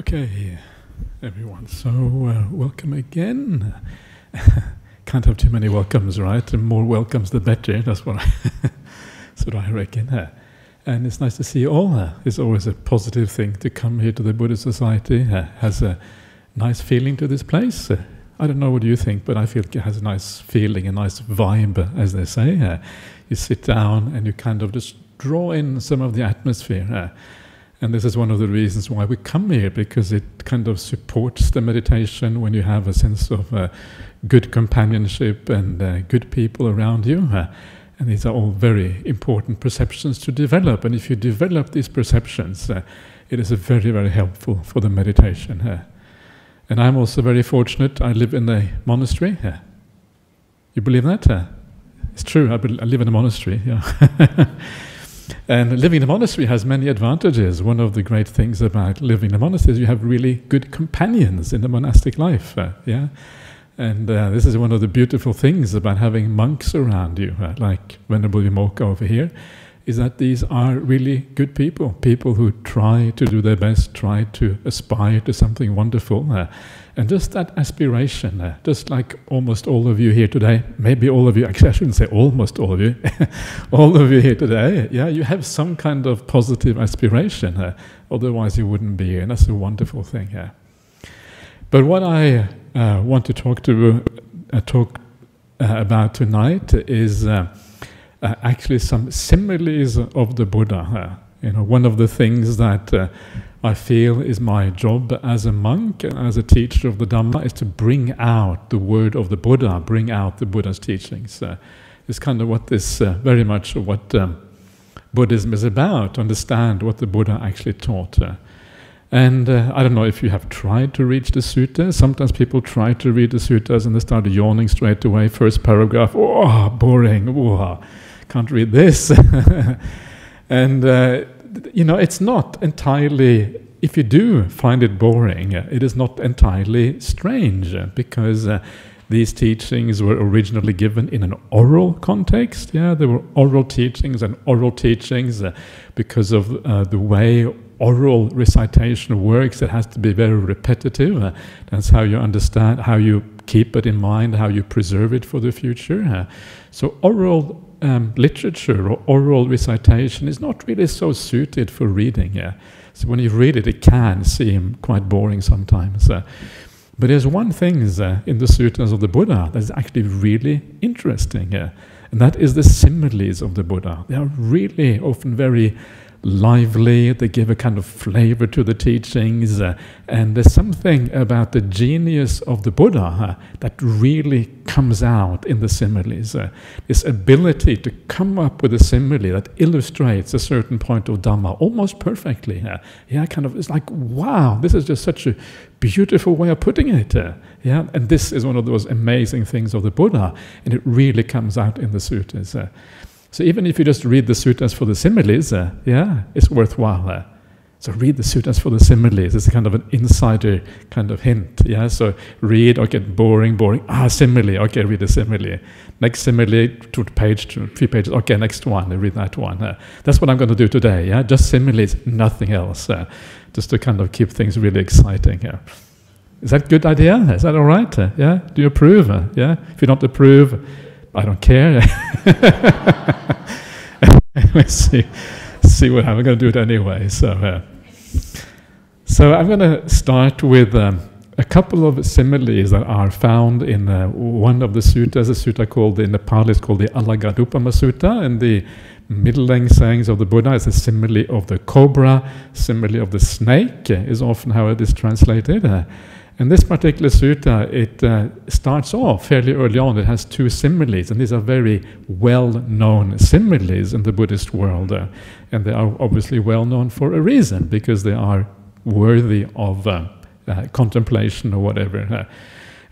Okay, everyone. So, uh, welcome again. Can't have too many welcomes, right? The more welcomes, the better. That's what I, that's what I reckon. Uh, and it's nice to see you all. Uh, it's always a positive thing to come here to the Buddhist Society. Uh, has a nice feeling to this place. I don't know what you think, but I feel it has a nice feeling, a nice vibe, as they say. You sit down and you kind of just draw in some of the atmosphere. And this is one of the reasons why we come here, because it kind of supports the meditation when you have a sense of uh, good companionship and uh, good people around you. Uh, and these are all very important perceptions to develop. And if you develop these perceptions, uh, it is very, very helpful for the meditation. Uh. and I'm also very fortunate. I live in a monastery. Uh. you believe that? it's true. I, I, live in a monastery. Yeah. And living in a monastery has many advantages. One of the great things about living in a monastery is you have really good companions in the monastic life. Uh, yeah, and uh, this is one of the beautiful things about having monks around you, uh, like Venerable Vimoka over here, is that these are really good people, people who try to do their best, try to aspire to something wonderful. Uh, and just that aspiration, uh, just like almost all of you here today, maybe all of you, actually, I shouldn't say almost all of you, all of you here today, yeah, you have some kind of positive aspiration, uh, otherwise, you wouldn't be here, and that's a wonderful thing. Yeah. But what I uh, want to talk to uh, talk uh, about tonight is uh, actually some similes of the Buddha. you know, one of the things that I feel is my job as a monk and as a teacher of the Dhamma is to bring out the word of the Buddha, bring out the Buddha's teachings. Uh, it's kind of what this, uh, very much what um, Buddhism is about, understand what the Buddha actually taught. Uh, and uh, I don't know if you have tried to read the suttas. Sometimes people try to read the suttas and they start yawning straight away. First paragraph, oh, boring, oh, can't read this. and uh, you know, it's not entirely, if you do find it boring, it is not entirely strange because uh, these teachings were originally given in an oral context. Yeah, there were oral teachings and oral teachings uh, because of uh, the way oral recitation works. It has to be very repetitive. Uh, that's how you understand, how you keep it in mind, how you preserve it for the future. So oral um, literature or oral recitation is not really so suited for reading. Yeah? So when you read it, it can seem quite boring sometimes. Uh, but there's one thing uh, in the sutras of the Buddha that is actually really interesting, uh, and that is the similes of the Buddha. They are really often very lively, they give a kind of flavor to the teachings, uh, and there's something about the genius of the Buddha uh, that really comes out in the similes. Uh, this ability to come up with a simile that illustrates a certain point of Dhamma almost perfectly. Uh, yeah, kind of, it's like, wow, this is just such a beautiful way of putting it. Uh, yeah, and this is one of those amazing things of the Buddha, and it really comes out in the sutras. So even if you just read the sutras for the similes, uh, yeah, it's worthwhile. Uh. So read the sutras for the similes. It's kind of an insider kind of hint. Yeah. So read. Okay, boring, boring. Ah, simile. Okay, read the simile. Next simile, two page, two, three pages. Okay, next one. Read that one. Uh, that's what I'm going to do today. Yeah, just similes, nothing else. Uh, just to kind of keep things really exciting. Yeah. Is that a good idea? Is that all right? Uh, yeah. Do you approve? Yeah. If you don't approve I don't care. Let's see, see what I'm going to do it anyway. So, uh, so I'm going to start with um, a couple of similes that are found in uh, one of the suttas, a sutta called in the Pali is called the Alagaddupama Sutta, and the middle length sayings of the Buddha is a simile of the cobra, simile of the snake is often how it is translated. Uh, and this particular sutta, it uh, starts off fairly early on. It has two similes, and these are very well-known similes in the Buddhist world. Uh, and they are obviously well-known for a reason, because they are worthy of uh, uh contemplation or whatever. Uh.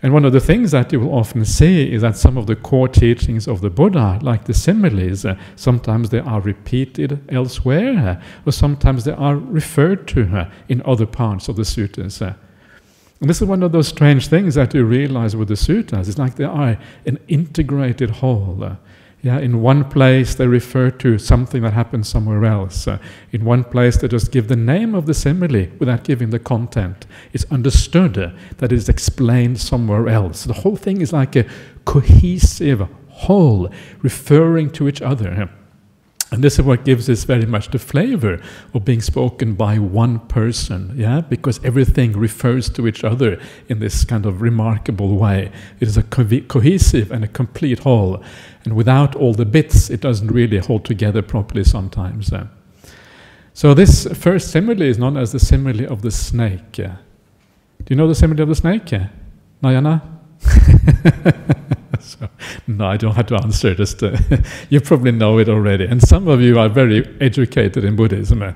and one of the things that you will often see is that some of the core teachings of the Buddha, like the similes, uh, sometimes they are repeated elsewhere, or sometimes they are referred to in other parts of the suttas. And this is one of those strange things that you realize with the sutras. It's like they are an integrated whole. Uh, Yeah, in one place they refer to something that happened somewhere else. Uh, in one place they just give the name of the simile without giving the content. It's understood uh, that it is explained somewhere else. The whole thing is like a cohesive whole, referring to each other. And this is what gives this very much the flavor of being spoken by one person, yeah, because everything refers to each other in this kind of remarkable way. It is a co cohesive and a complete whole, and without all the bits, it doesn't really hold together properly sometimes. Uh. So this first simile is known as the simile of the snake. Do you know the simile of the snake? Nayana? so, no, I don't have to answer. Just uh, you probably know it already, and some of you are very educated in Buddhism. Uh,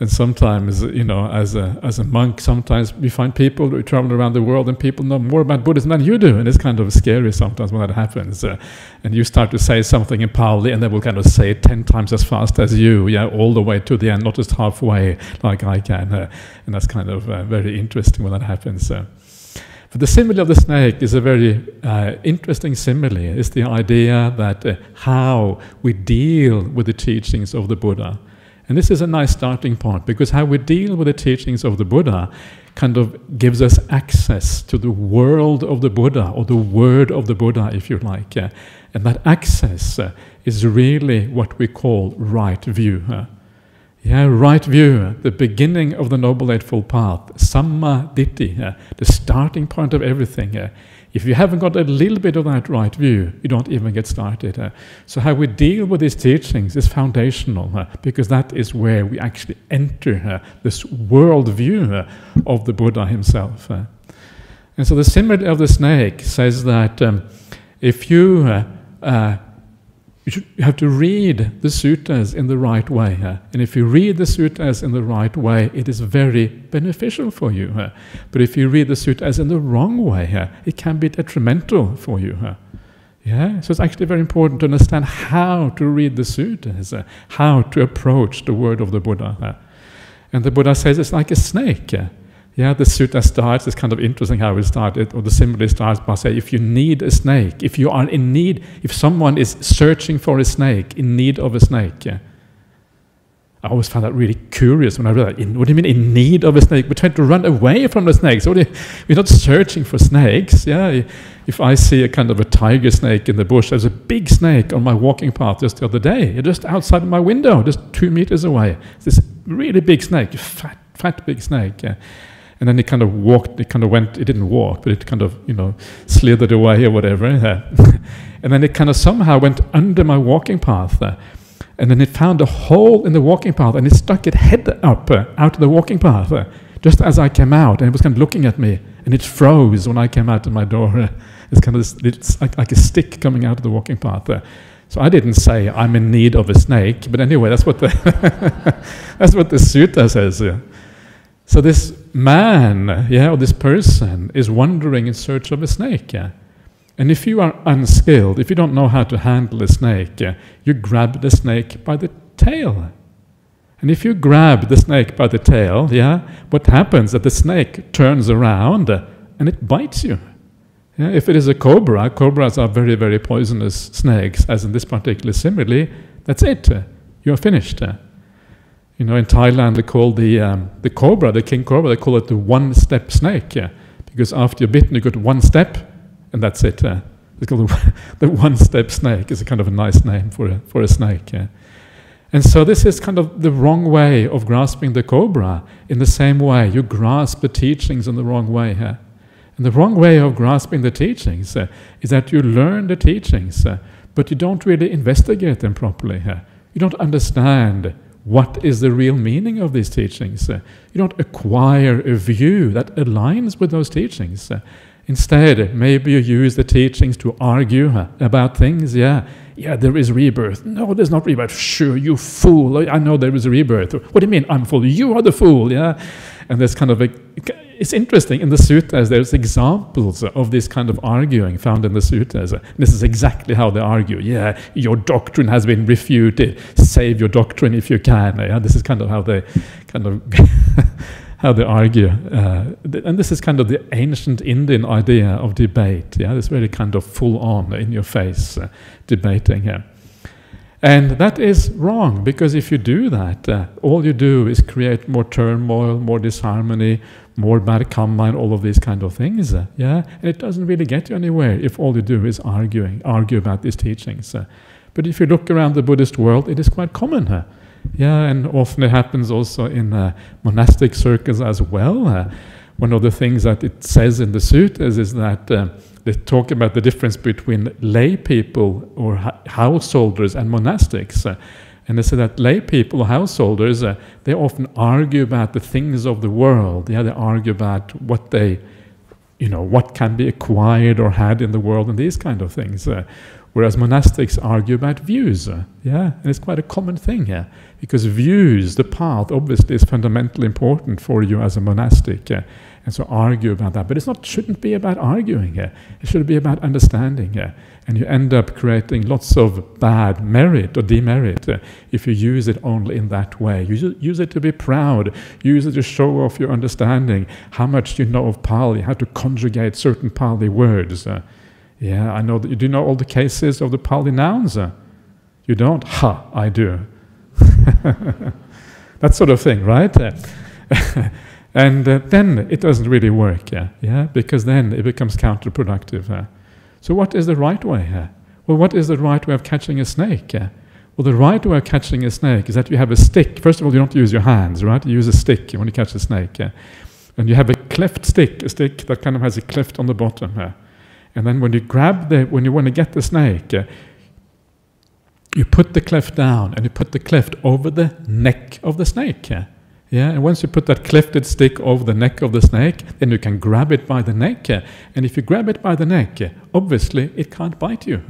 and sometimes, you know, as a as a monk, sometimes we find people who travel around the world, and people know more about Buddhism than you do, and it's kind of scary sometimes when that happens. Uh, and you start to say something in Pali, and they will kind of say it ten times as fast as you, yeah, all the way to the end, not just halfway like I can. Uh, and that's kind of uh, very interesting when that happens. Uh. But the simile of the snake is a very uh, interesting simile. It's the idea that uh, how we deal with the teachings of the Buddha. And this is a nice starting point because how we deal with the teachings of the Buddha kind of gives us access to the world of the Buddha or the word of the Buddha, if you like. Uh, and that access uh, is really what we call right view. Uh, yeah, right view, the beginning of the Noble Eightfold Path, Samma Ditthi, uh, the starting point of everything. Uh, if you haven't got a little bit of that right view, you don't even get started. Uh, so, how we deal with these teachings is foundational uh, because that is where we actually enter uh, this world view uh, of the Buddha himself. and so, the simile of the snake says that um, if you you, should, have to read the suttas in the right way. Huh? And if you read the suttas in the right way, it is very beneficial for you. Huh? But if you read the suttas in the wrong way, huh? it can be detrimental for you. Yeah, so it's actually very important to understand how to read the suttas, how to approach the word of the Buddha. And the Buddha says it's like a snake. Yeah, the sutta starts, it's kind of interesting how it started, or the simile starts by saying, if you need a snake, if you are in need, if someone is searching for a snake, in need of a snake, yeah. I always found that really curious when I read that. In, what do you mean, in need of a snake? We're trying to run away from the snakes. You, we're not searching for snakes. Yeah, if I see a kind of a tiger snake in the bush, there's a big snake on my walking path just the other day, just outside of my window, just two meters away. This really big snake, fat, fat big snake. Yeah. And then it kind of walked, it kind of went, it didn't walk, but it kind of, you know, slithered away or whatever. and then it kind of somehow went under my walking path. And then it found a hole in the walking path and it stuck its head up uh, out of the walking path uh, just as I came out. And it was kind of looking at me. And it froze when I came out of my door. It's kind of, it's like, like, a stick coming out of the walking path. So I didn't say I'm in need of a snake, but anyway, that's what the that's what the sutta says. So this man, yeah, or this person is wandering in search of a snake, yeah. And if you are unskilled, if you don't know how to handle a snake, yeah, you grab the snake by the tail. And if you grab the snake by the tail, yeah, what happens is that the snake turns around and it bites you. Yeah, if it is a cobra, cobras are very, very poisonous snakes, as in this particular simile, that's it. You're finished. You know, in Thailand, they call the, um, the cobra, the king cobra, they call it the one step snake. Yeah? Because after you're bitten, you got one step, and that's it. Uh, it's called the, the one step snake. It's a kind of a nice name for a, for a snake. Yeah? And so, this is kind of the wrong way of grasping the cobra. In the same way, you grasp the teachings in the wrong way. Yeah? And the wrong way of grasping the teachings uh, is that you learn the teachings, uh, but you don't really investigate them properly. Uh, you don't understand what is the real meaning of these teachings. Uh, you don't acquire a view that aligns with those teachings. Uh, instead, maybe you use the teachings to argue uh, about things. Yeah, yeah, there is rebirth. No, there's not rebirth. Sure, you fool. I know there is rebirth. What do you mean I'm fool? You are the fool. Yeah, and there's kind of a it's interesting in the sutras, there's examples of this kind of arguing found in the sutras. this is exactly how they argue. Yeah your doctrine has been refuted. Save your doctrine if you can. Yeah this is kind of how they kind of how they argue. Uh, and this is kind of the ancient indian idea of debate. Yeah this very kind of full on in your face uh, debating here And that is wrong because if you do that, uh, all you do is create more turmoil, more disharmony, more bad karma, and all of these kind of things. Uh, yeah, and it doesn't really get you anywhere if all you do is arguing, argue about these teachings. Uh. But if you look around the Buddhist world, it is quite common. Uh. Yeah, and often it happens also in uh, monastic circles as well. Uh. one of the things that it says in the sutras is that they talk about the difference between lay people or householders and monastics. Uh, and they say that lay people, householders, uh, they often argue about the things of the world. Yeah, they argue about what they, you know, what can be acquired or had in the world and these kind of things. Uh, whereas monastics argue about views. Uh, yeah, and it's quite a common thing here because views, the path, obviously is fundamentally important for you as a monastic. And so argue about that. But it's not shouldn't be about arguing here. It should be about understanding here. And you end up creating lots of bad merit or demerit uh, if you use it only in that way. You use it to be proud. You Use it to show off your understanding, how much you know of Pali, how to conjugate certain Pali words. Uh, yeah, I know that you do know all the cases of the Pali nouns. Uh, you don't? Ha, I do. that sort of thing, right? And uh, then it doesn't really work, yeah, yeah, because then it becomes counterproductive. Uh. So what is the right way here? Well, what is the right way of catching a snake? Yeah? Well, the right way of catching a snake is that you have a stick. First of all, you don't use your hands, right? You use a stick when you catch a snake. Yeah? And you have a cleft stick, a stick that kind of has a cleft on the bottom. Yeah? And then when you grab the, when you want to get the snake, yeah, you put the cleft down and you put the cleft over the neck of the snake. Yeah? Yeah, and once you put that clefted stick over the neck of the snake, then you can grab it by the neck. And if you grab it by the neck, obviously it can't bite you.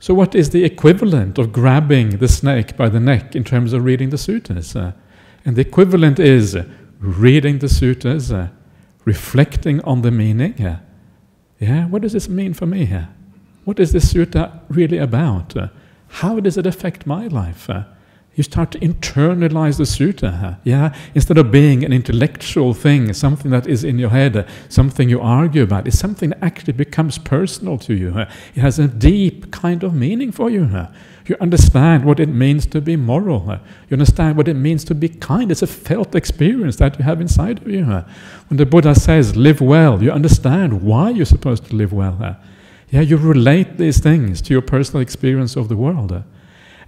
So, what is the equivalent of grabbing the snake by the neck in terms of reading the sutras? And the equivalent is reading the sutras, reflecting on the meaning. Yeah, what does this mean for me? What is this sutta really about? How does it affect my life? You start to internalize the sutta, yeah? Instead of being an intellectual thing, something that is in your head, something you argue about, it's something that actually becomes personal to you. It has a deep kind of meaning for you. You understand what it means to be moral. You understand what it means to be kind. It's a felt experience that you have inside of you. When the Buddha says, live well, you understand why you're supposed to live well. Yeah, you relate these things to your personal experience of the world.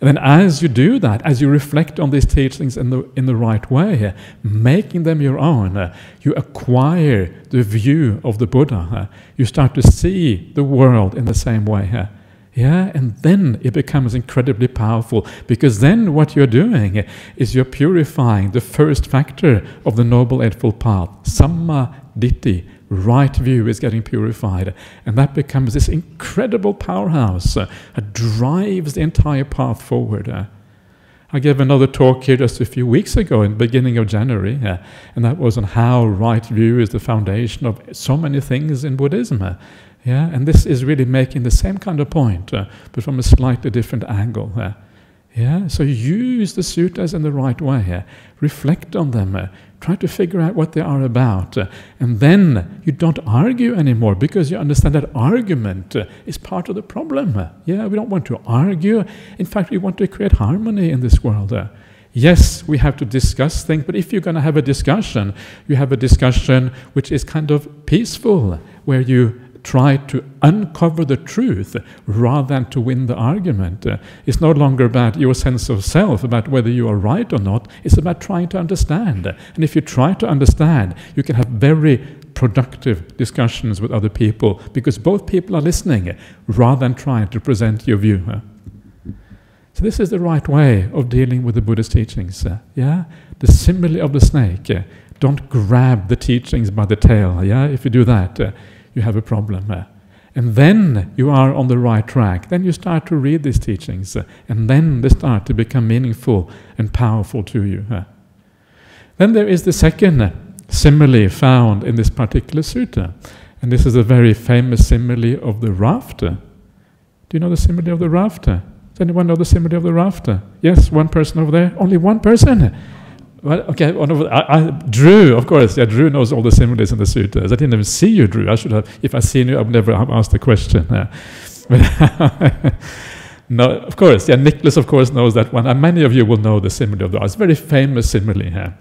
And then as you do that, as you reflect on these teachings in the, in the right way, making them your own, uh, you acquire the view of the Buddha. Uh, you start to see the world in the same way. Yeah, and then it becomes incredibly powerful because then what you're doing is you're purifying the first factor of the Noble Eightfold Path, Samma Ditthi, right view is getting purified. And that becomes this incredible powerhouse uh, that drives the entire path forward. Uh, I gave another talk here just a few weeks ago in the beginning of January, uh, and that was on how right view is the foundation of so many things in Buddhism. Uh, yeah, and this is really making the same kind of point, uh, but from a slightly different angle. Uh, yeah, so use the sutras in the right way. reflect on them. Try to figure out what they are about. Uh, and then you don't argue anymore because you understand that argument uh, is part of the problem. Uh, yeah, we don't want to argue. In fact, we want to create harmony in this world. Yes, we have to discuss things, but if you're going to have a discussion, you have a discussion which is kind of peaceful, where you try to uncover the truth rather than to win the argument. Uh, it's no longer about your sense of self, about whether you are right or not. It's about trying to understand. And if you try to understand, you can have very productive discussions with other people because both people are listening rather than trying to present your view. So this is the right way of dealing with the Buddhist teachings. Uh, yeah, the simile of the snake. Uh, don't grab the teachings by the tail. Yeah, if you do that, you have a problem. And then you are on the right track. Then you start to read these teachings, and then they start to become meaningful and powerful to you. Then there is the second simile found in this particular sutta, and this is a very famous simile of the rafter. Do you know the simile of the rafter? Does anyone know the simile of the rafter? Yes, one person over there. Only one person. Well, okay, I, I, Drew, of course, yeah, Drew knows all the similes in the sutras. I didn't even see you, Drew. I should have, if I seen you, I would never have asked the question. Yeah. no, of course, yeah, Nicholas, of course, knows that one. And many of you will know the simile of the It's a very famous simile here.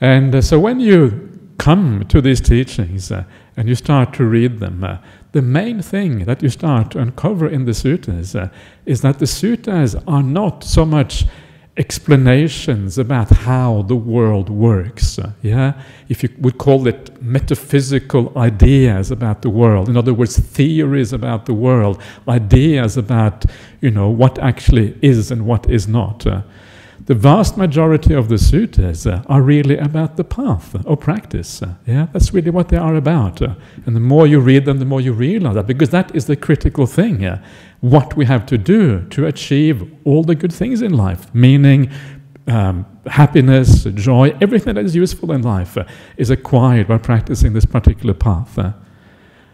And uh, so when you come to these teachings uh, and you start to read them, uh, the main thing that you start to uncover in the suttas uh, is that the suttas are not so much explanations about how the world works. Yeah, if you would call it metaphysical ideas about the world. In other words, theories about the world, ideas about you know what actually is and what is not. Uh, the vast majority of the suttas uh, are really about the path or practice. Uh, yeah, that's really what they are about. Uh, and the more you read them, the more you realize that, because that is the critical thing. Yeah? what we have to do to achieve all the good things in life, meaning um, happiness, joy, everything that is useful in life uh, is acquired by practicing this particular path. Uh.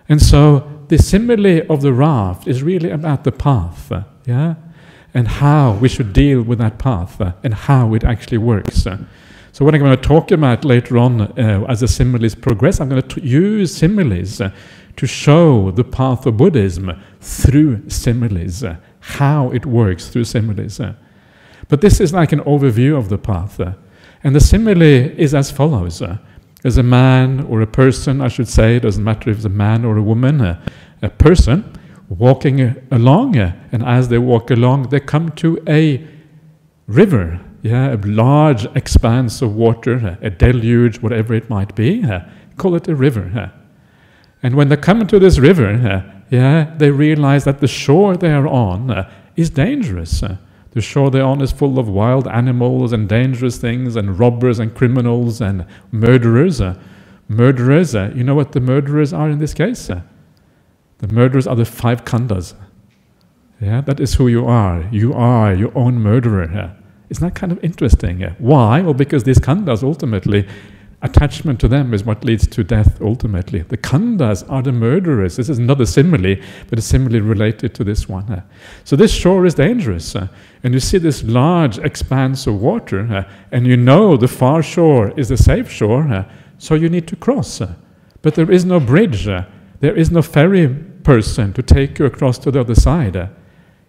And so the simile of the raft is really about the path. Uh, yeah and how we should deal with that path uh, and how it actually works. Uh. So, what I'm going to talk about later on uh, as the similes progress, I'm going to use similes uh, to show the path of Buddhism through similes, uh, how it works through similes. But this is like an overview of the path. and the simile is as follows. There's a man or a person, I should say, it doesn't matter if it's a man or a woman, a person walking along, and as they walk along, they come to a river, yeah, a large expanse of water, a deluge, whatever it might be. Call it a river. And when they come to this river, yeah, they realize that the shore they are on is dangerous. The shore they're on is full of wild animals and dangerous things, and robbers and criminals and murderers. Murderers, you know what the murderers are in this case? The murderers are the five khandhas. Yeah, that is who you are. You are your own murderer. Yeah. Isn't that kind of interesting? Yeah. Why? Well, because these khandhas ultimately, attachment to them is what leads to death ultimately. The khandhas are the murderers. This is not a simile, but a simile related to this one. Yeah. So this shore is dangerous. And you see this large expanse of water, and you know the far shore is the safe shore, so you need to cross. but there is no bridge. there is no ferry person to take you across to the other side. Uh,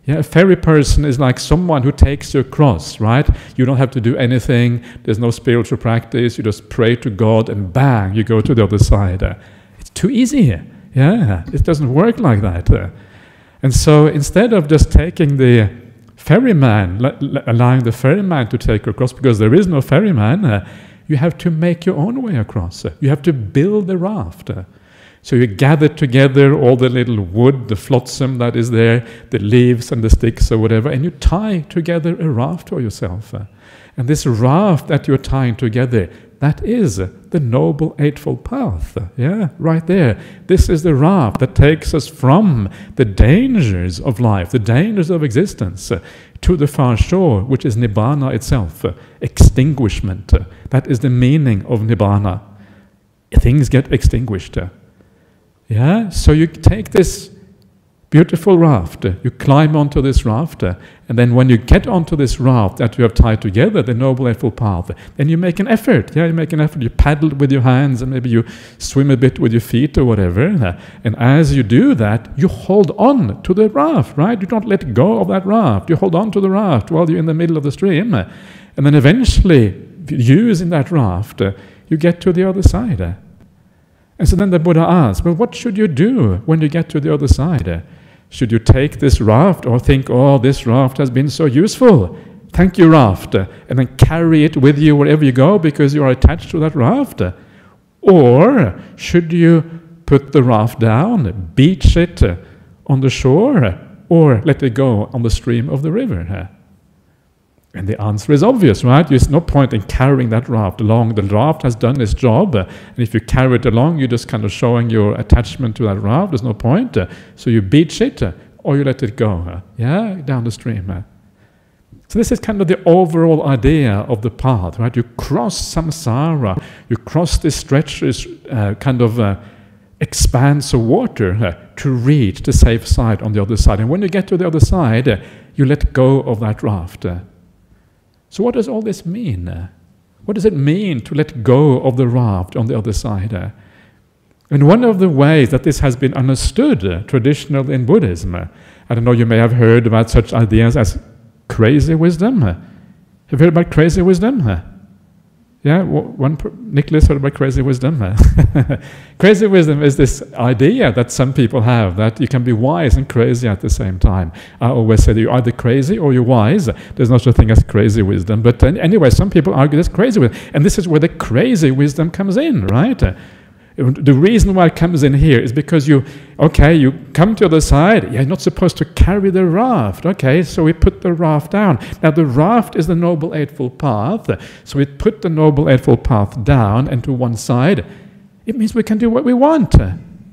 yeah, a ferry person is like someone who takes you across, right? You don't have to do anything. There's no spiritual practice. You just pray to God and bang, you go to the other side. Uh, it's too easy. Yeah, it doesn't work like that. Uh, and so instead of just taking the ferryman, allowing the ferryman to take you across, because there is no ferryman, uh, you have to make your own way across. You have to build a raft. So you gather together all the little wood, the flotsam that is there, the leaves and the sticks or whatever, and you tie together a raft for yourself. And this raft that you're tying together, that is the Noble Eightfold Path. Yeah, right there. This is the raft that takes us from the dangers of life, the dangers of existence, to the far shore, which is Nibbana itself, extinguishment. That is the meaning of Nibbana. Things get extinguished. Yeah, so you take this beautiful raft, you climb onto this raft, and then when you get onto this raft that you have tied together, the Noble Eightfold Path, then you make an effort. Yeah, you make an effort. You paddle with your hands, and maybe you swim a bit with your feet or whatever. And as you do that, you hold on to the raft, right? You don't let go of that raft. You hold on to the raft while you're in the middle of the stream. And then eventually, using that raft, you get to the other side. And so then the Buddha asked, Well, what should you do when you get to the other side? Should you take this raft or think, Oh, this raft has been so useful? Thank you, raft. And then carry it with you wherever you go because you are attached to that raft? Or should you put the raft down, beach it on the shore, or let it go on the stream of the river? And the answer is obvious, right? There's no point in carrying that raft along. The raft has done its job. and if you carry it along, you're just kind of showing your attachment to that raft. There's no point. so you beach it or you let it go, yeah, down the stream. So this is kind of the overall idea of the path, right? You cross samsara, you cross this stretch, this uh, kind of uh, expanse of water uh, to reach the safe side on the other side. And when you get to the other side, you let go of that raft. So, what does all this mean? What does it mean to let go of the raft on the other side? And one of the ways that this has been understood traditionally in Buddhism, I don't know, you may have heard about such ideas as crazy wisdom. Have you heard about crazy wisdom? Yeah, one Nicholas heard about crazy wisdom. crazy wisdom is this idea that some people have that you can be wise and crazy at the same time. I always say that you're either crazy or you're wise. There's no such thing as crazy wisdom. But anyway, some people argue that's crazy wisdom, and this is where the crazy wisdom comes in, right? The reason why it comes in here is because you, okay, you come to the other side, you're not supposed to carry the raft. Okay, so we put the raft down. Now, the raft is the Noble Eightfold Path, so we put the Noble Eightfold Path down and to one side. It means we can do what we want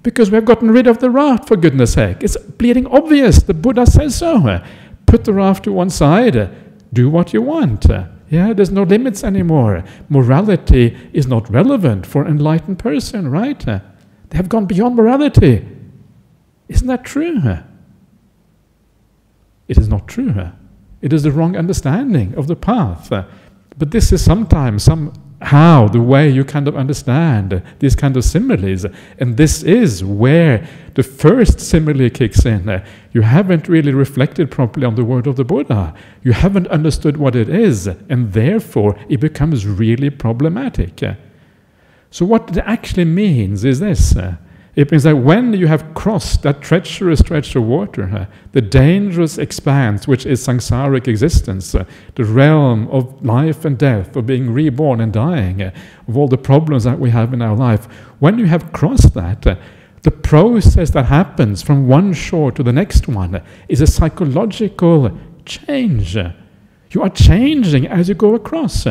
because we have gotten rid of the raft, for goodness sake. It's bleeding obvious. The Buddha says so. Put the raft to one side, do what you want. Yeah, there's no limits anymore. Morality is not relevant for an enlightened person, right? They have gone beyond morality. Isn't that true? It is not true. It is the wrong understanding of the path. But this is sometimes some how, the way you kind of understand these kind of similes. And this is where the first simile kicks in. You haven't really reflected properly on the word of the Buddha. You haven't understood what it is, and therefore it becomes really problematic. So, what it actually means is this it means that when you have crossed that treacherous stretch of water, uh, the dangerous expanse which is samsaric existence, uh, the realm of life and death, of being reborn and dying, uh, of all the problems that we have in our life, when you have crossed that, uh, the process that happens from one shore to the next one is a psychological change. You are changing as you go across.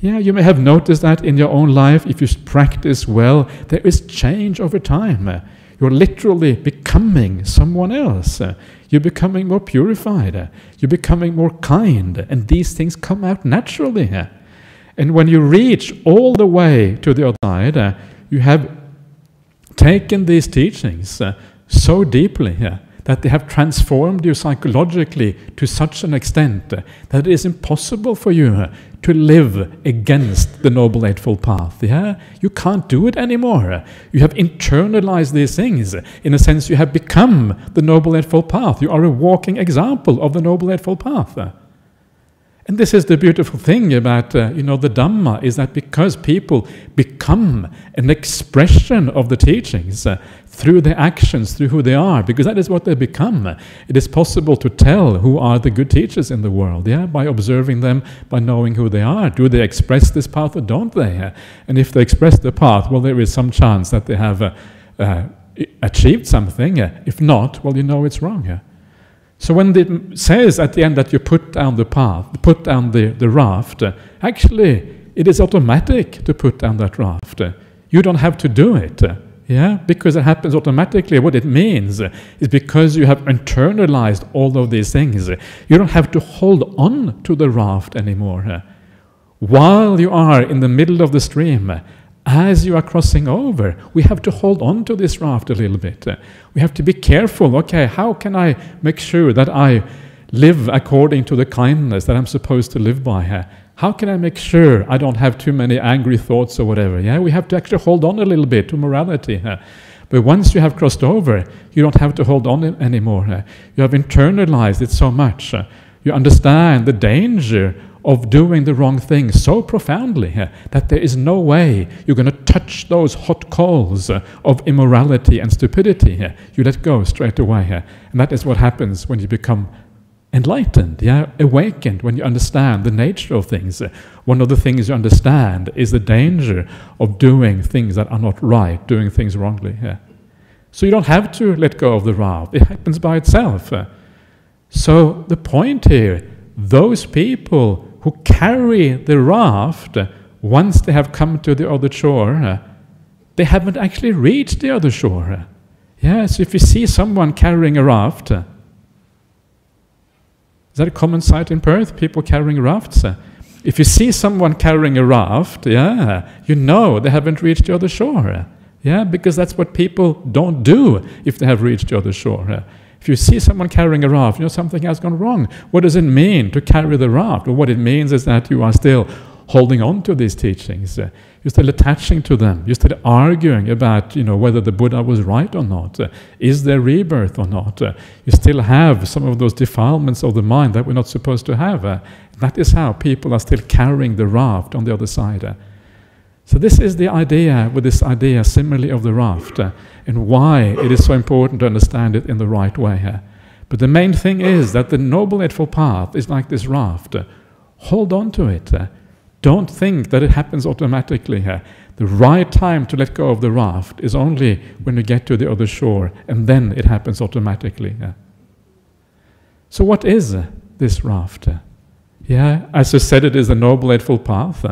Yeah, you may have noticed that in your own life. If you practice well, there is change over time. You're literally becoming someone else. You're becoming more purified. You're becoming more kind. And these things come out naturally. And when you reach all the way to the other side, you have taken these teachings uh, so deeply uh, that they have transformed you psychologically to such an extent uh, that it is impossible for you to live against the Noble Eightfold Path. Yeah? You can't do it anymore. You have internalized these things. In a sense, you have become the Noble Eightfold Path. You are a walking example of the Noble Eightfold Path. And this is the beautiful thing about uh, you know the Dhamma is that because people become an expression of the teachings uh, through their actions, through who they are, because that is what they become. It is possible to tell who are the good teachers in the world, yeah, by observing them, by knowing who they are. Do they express this path or don't they? And if they express the path, well, there is some chance that they have uh, uh achieved something. If not, well, you know it's wrong. Yeah? So when it says at the end that you put down the path, put down the, the raft, actually it is automatic to put down that raft. You don't have to do it. Yeah, because it happens automatically. What it means is because you have internalized all of these things, you don't have to hold on to the raft anymore. While you are in the middle of the stream, as you are crossing over, we have to hold on to this raft a little bit. We have to be careful. Okay, how can I make sure that I live according to the kindness that I'm supposed to live by? How can I make sure I don't have too many angry thoughts or whatever? Yeah, we have to actually hold on a little bit to morality. But once you have crossed over, you don't have to hold on anymore. You have internalized it so much. You understand the danger of doing the wrong thing so profoundly that there is no way you're going to touch those hot coals of immorality and stupidity. You let go straight away. And that is what happens when you become enlightened, yeah, awakened, when you understand the nature of things. One of the things you understand is the danger of doing things that are not right, doing things wrongly. Yeah. So you don't have to let go of the raft, it happens by itself. So the point here, those people who carry the raft, once they have come to the other shore, they haven't actually reached the other shore. Yes, if you see someone carrying a raft, is that a common sight in Perth? People carrying rafts? Eh? If you see someone carrying a raft, yeah, you know they haven't reached the other shore. Eh? Yeah, because that's what people don't do if they have reached the other shore. Eh? If you see someone carrying a raft, you know something has gone wrong. What does it mean to carry the raft? Well, what it means is that you are still holding on to these teachings. You're still attaching to them. You're still arguing about, you know, whether the Buddha was right or not. Uh, is there rebirth or not? Uh, you still have some of those defilements of the mind that we're not supposed to have. Uh, that is how people are still carrying the raft on the other side. So this is the idea with this idea, similarly, of the raft, and why it is so important to understand it in the right way. But the main thing is that the Noble Eightfold Path is like this raft. Hold on to it. Don't think that it happens automatically here. The right time to let go of the raft is only when you get to the other shore, and then it happens automatically. So, what is this raft? Yeah, as I said, it is the Noble Eightfold Path.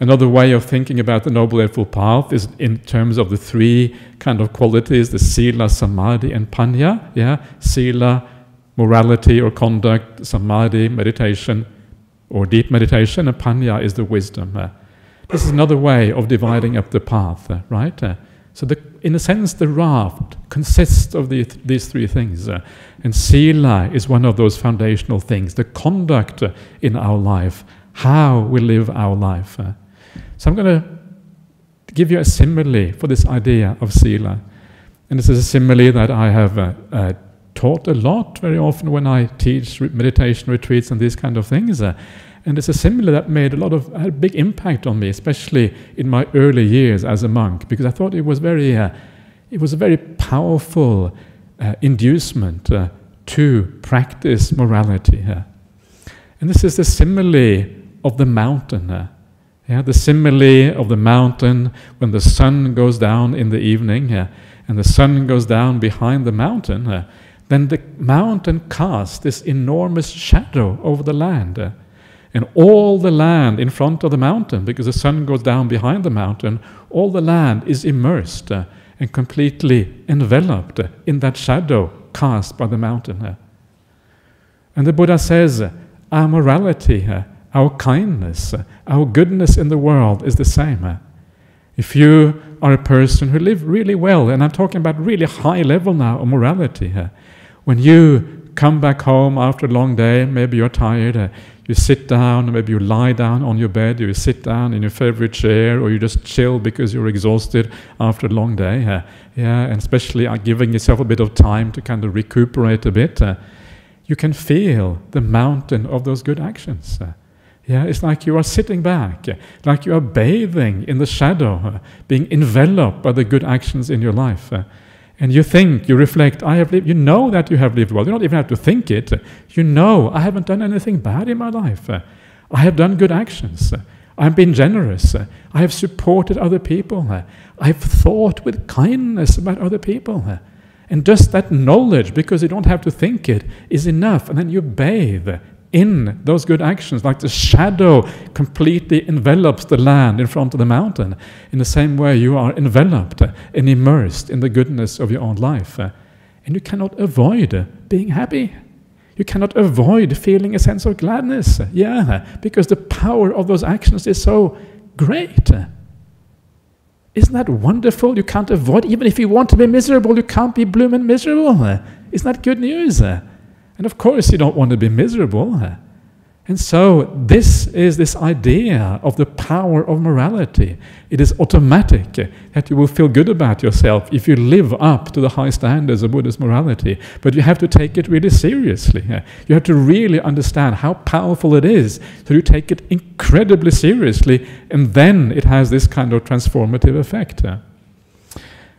Another way of thinking about the Noble Eightfold Path is in terms of the three kind of qualities the Sila, Samadhi, and Panya. Yeah, Sila, morality or conduct, Samadhi, meditation, or deep meditation, and panya is the wisdom. Uh, this is another way of dividing up the path, uh, right? Uh, so, the, in a sense, the raft consists of the, these three things. Uh, and sila is one of those foundational things, the conduct uh, in our life, how we live our life. Uh. so, I'm going to give you a simile for this idea of sila. And this is a simile that I have taught a lot very often when I teach meditation retreats and these kind of things. Uh, and it's a simile that made a lot of a big impact on me, especially in my early years as a monk, because I thought it was very, uh, it was a very powerful uh, inducement uh, to practice morality. and this is the simile of the mountain. Uh, yeah, the simile of the mountain when the sun goes down in the evening, and the sun goes down behind the mountain then the mountain casts this enormous shadow over the land. Uh, and all the land in front of the mountain, because the sun goes down behind the mountain, all the land is immersed uh, and completely enveloped uh, in that shadow cast by the mountain. Uh. And the Buddha says, our morality, our kindness, our goodness in the world is the same. If you are a person who live really well, and I'm talking about really high level now of morality, when you come back home after a long day, maybe you're tired, uh, you sit down, maybe you lie down on your bed, you sit down in your favorite chair, or you just chill because you're exhausted after a long day. Uh, yeah, and especially uh, giving yourself a bit of time to kind of recuperate a bit. Uh, you can feel the mountain of those good actions. Yeah, it's like you are sitting back, like you are bathing in the shadow, being enveloped by the good actions in your life and you think, you reflect, I have lived, you know that you have lived well. You don't even have to think it. You know, I haven't done anything bad in my life. I have done good actions. I've been generous. I have supported other people. I've thought with kindness about other people. And just that knowledge, because you don't have to think it, is enough. And then you bathe in those good actions, like the shadow completely envelops the land in front of the mountain. In the same way, you are enveloped and immersed in the goodness of your own life. And you cannot avoid being happy. You cannot avoid feeling a sense of gladness. Yeah, because the power of those actions is so great. Isn't that wonderful? You can't avoid, even if you want to be miserable, you can't be blooming miserable. Isn't that good news? And of course, you don't want to be miserable. And so, this is this idea of the power of morality. It is automatic that you will feel good about yourself if you live up to the high standards of Buddhist morality. But you have to take it really seriously. You have to really understand how powerful it is. So, you take it incredibly seriously, and then it has this kind of transformative effect.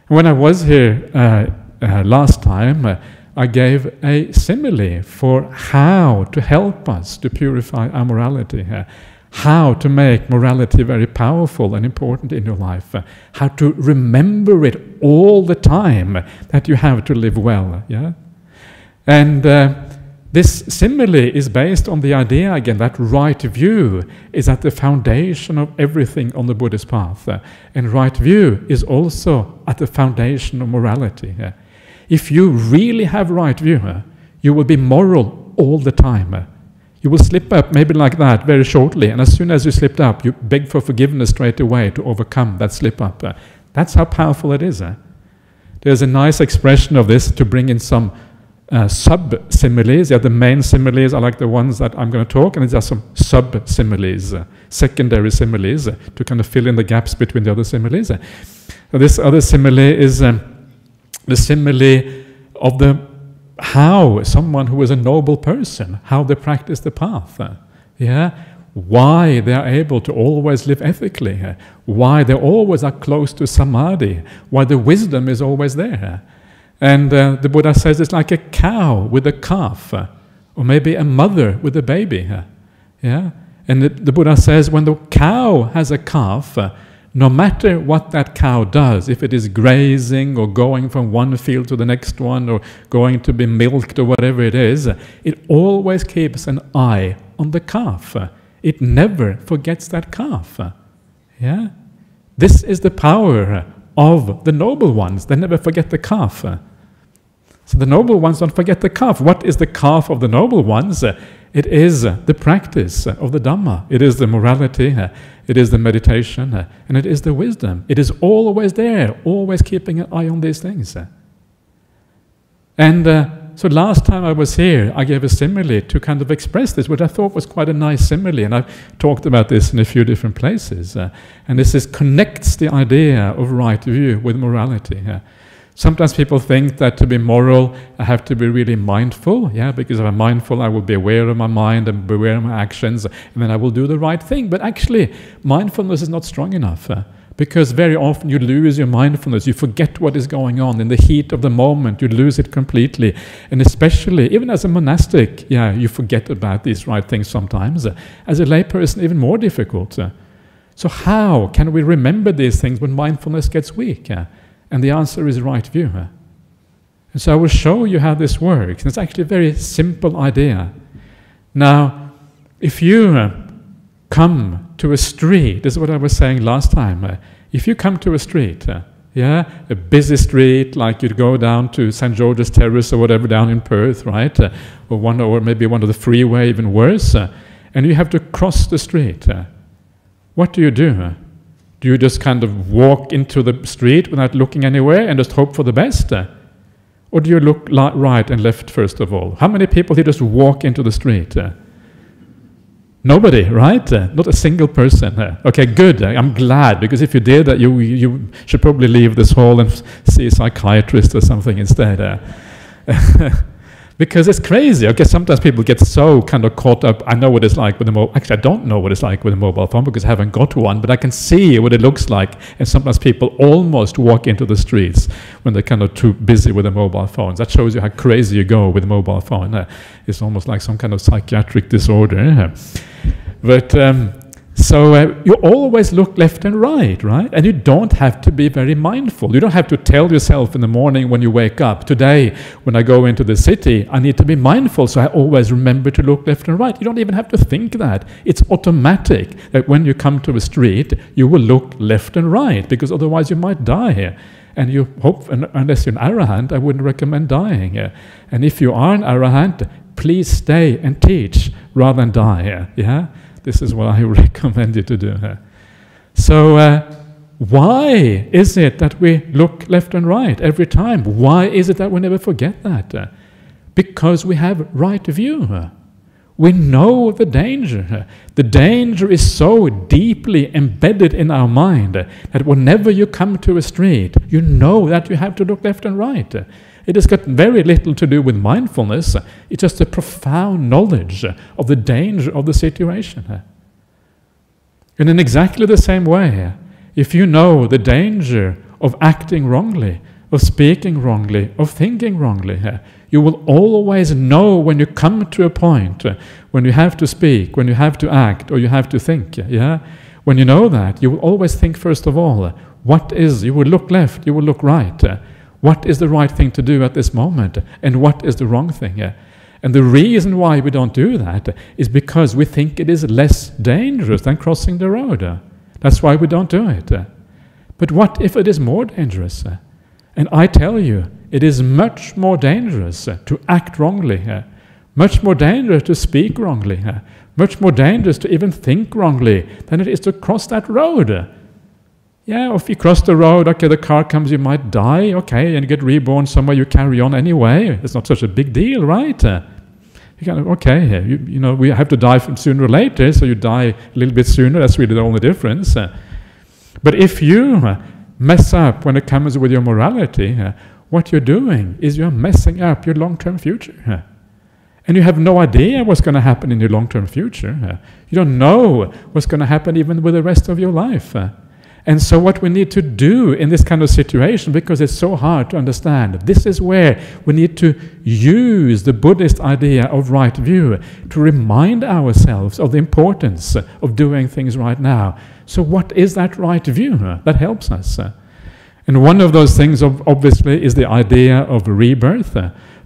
When I was here uh, uh, last time, uh, I gave a simile for how to help us to purify our morality here, how to make morality very powerful and important in your life, how to remember it all the time that you have to live well. Yeah, and. Uh, this simile is based on the idea again that right view is at the foundation of everything on the Buddhist path. And right view is also at the foundation of morality. If you really have right view, you will be moral all the time. You will slip up, maybe like that, very shortly, and as soon as you slipped up, you beg for forgiveness straight away to overcome that slip up. That's how powerful it is. There's a nice expression of this to bring in some uh, sub similes. Yeah, the main similes are like the ones that I'm going to talk, and there are some sub similes, uh, secondary similes, uh, to kind of fill in the gaps between the other similes. Uh, this other simile is um, the simile of the how someone who is a noble person, how they practice the path. Uh, yeah, why they are able to always live ethically, uh, why they always are close to samadhi, why the wisdom is always there. And uh, the Buddha says it's like a cow with a calf, uh, or maybe a mother with a baby. Yeah? And the, the, Buddha says when the cow has a calf, no matter what that cow does, if it is grazing or going from one field to the next one or going to be milked or whatever it is, it always keeps an eye on the calf. It never forgets that calf. Yeah? This is the power of the noble ones. They never forget the calf. So the noble ones don't forget the calf. What is the calf of the noble ones? It is the practice of the Dhamma. It is the morality. It is the meditation. And it is the wisdom. It is always there, always keeping an eye on these things. And uh, so last time I was here, I gave a simile to kind of express this, which I thought was quite a nice simile, and I've talked about this in a few different places. Uh, and this is connects the idea of right view with morality. Uh, sometimes people think that to be moral, I have to be really mindful. Yeah, because if I'm mindful, I will be aware of my mind and be aware of my actions, and then I will do the right thing. But actually, mindfulness is not strong enough. Uh, because very often you lose your mindfulness, you forget what is going on. In the heat of the moment, you lose it completely. And especially, even as a monastic, yeah, you forget about these right things sometimes. As a layperson, even more difficult. So, how can we remember these things when mindfulness gets weak? And the answer is right view. And so, I will show you how this works. And It's actually a very simple idea. Now, if you come to a street, this is what I was saying last time. Uh, if you come to a street, uh, yeah, a busy street, like you'd go down to St. George's Terrace or whatever down in Perth, right? Uh, or one, or maybe one of the freeway, even worse, uh, and you have to cross the street. Uh, what do you do? Do you just kind of walk into the street without looking anywhere and just hope for the best? Eh? or do you look right and left first of all? How many people here just walk into the street? Eh? Nobody, right? Uh, not a single person. Okay, good. I'm glad because if you did that, you you should probably leave this hall and see a psychiatrist or something instead. Because it's crazy. I guess sometimes people get so kind of caught up. I know what it's like with a mobile. Actually, I don't know what it's like with a mobile phone because I haven't got one, but I can see what it looks like. And sometimes people almost walk into the streets when they're kind of too busy with a mobile phone. That shows you how crazy you go with a mobile phone. Uh, it's almost like some kind of psychiatric disorder. But um, so uh, you always look left and right, right? And you don't have to be very mindful. You don't have to tell yourself in the morning when you wake up, today, when I go into the city, I need to be mindful, so I always remember to look left and right. You don't even have to think that. It's automatic that when you come to a street, you will look left and right, because otherwise you might die here. And you hope, unless you're an arahant, I wouldn't recommend dying here. And if you are an arahant, please stay and teach rather than die here. Yeah? This is what I recommend you to do. So, uh, why is it that we look left and right every time? Why is it that we never forget that? Uh, because we have right view. We know the danger. The danger is so deeply embedded in our mind that whenever you come to a street, you know that you have to look left and right. It has got very little to do with mindfulness. It's just a profound knowledge of the danger of the situation. And in exactly the same way, if you know the danger of acting wrongly, of speaking wrongly, of thinking wrongly, you will always know when you come to a point when you have to speak, when you have to act, or you have to think. Yeah? When you know that, you will always think first of all, what is, you will look left, you will look right what is the right thing to do at this moment and what is the wrong thing. And the reason why we don't do that is because we think it is less dangerous than crossing the road. That's why we don't do it. But what if it is more dangerous? And I tell you, it is much more dangerous to act wrongly, much more dangerous to speak wrongly, much more dangerous to even think wrongly than it is to cross that road. Yeah, if you cross the road, okay, the car comes, you might die, okay, and get reborn somewhere, you carry on anyway. It's not such a big deal, right? Uh, you kind of, okay, you, you know, we have to die sooner or later, so you die a little bit sooner, that's really the only difference. Uh, but if you uh, mess up when it comes with your morality, what you're doing is you're messing up your long term future. And you have no idea what's going to happen in your long term future. You don't know what's going to happen even with the rest of your life. And so, what we need to do in this kind of situation, because it's so hard to understand, this is where we need to use the Buddhist idea of right view to remind ourselves of the importance of doing things right now. So, what is that right view that helps us? And one of those things, obviously, is the idea of rebirth.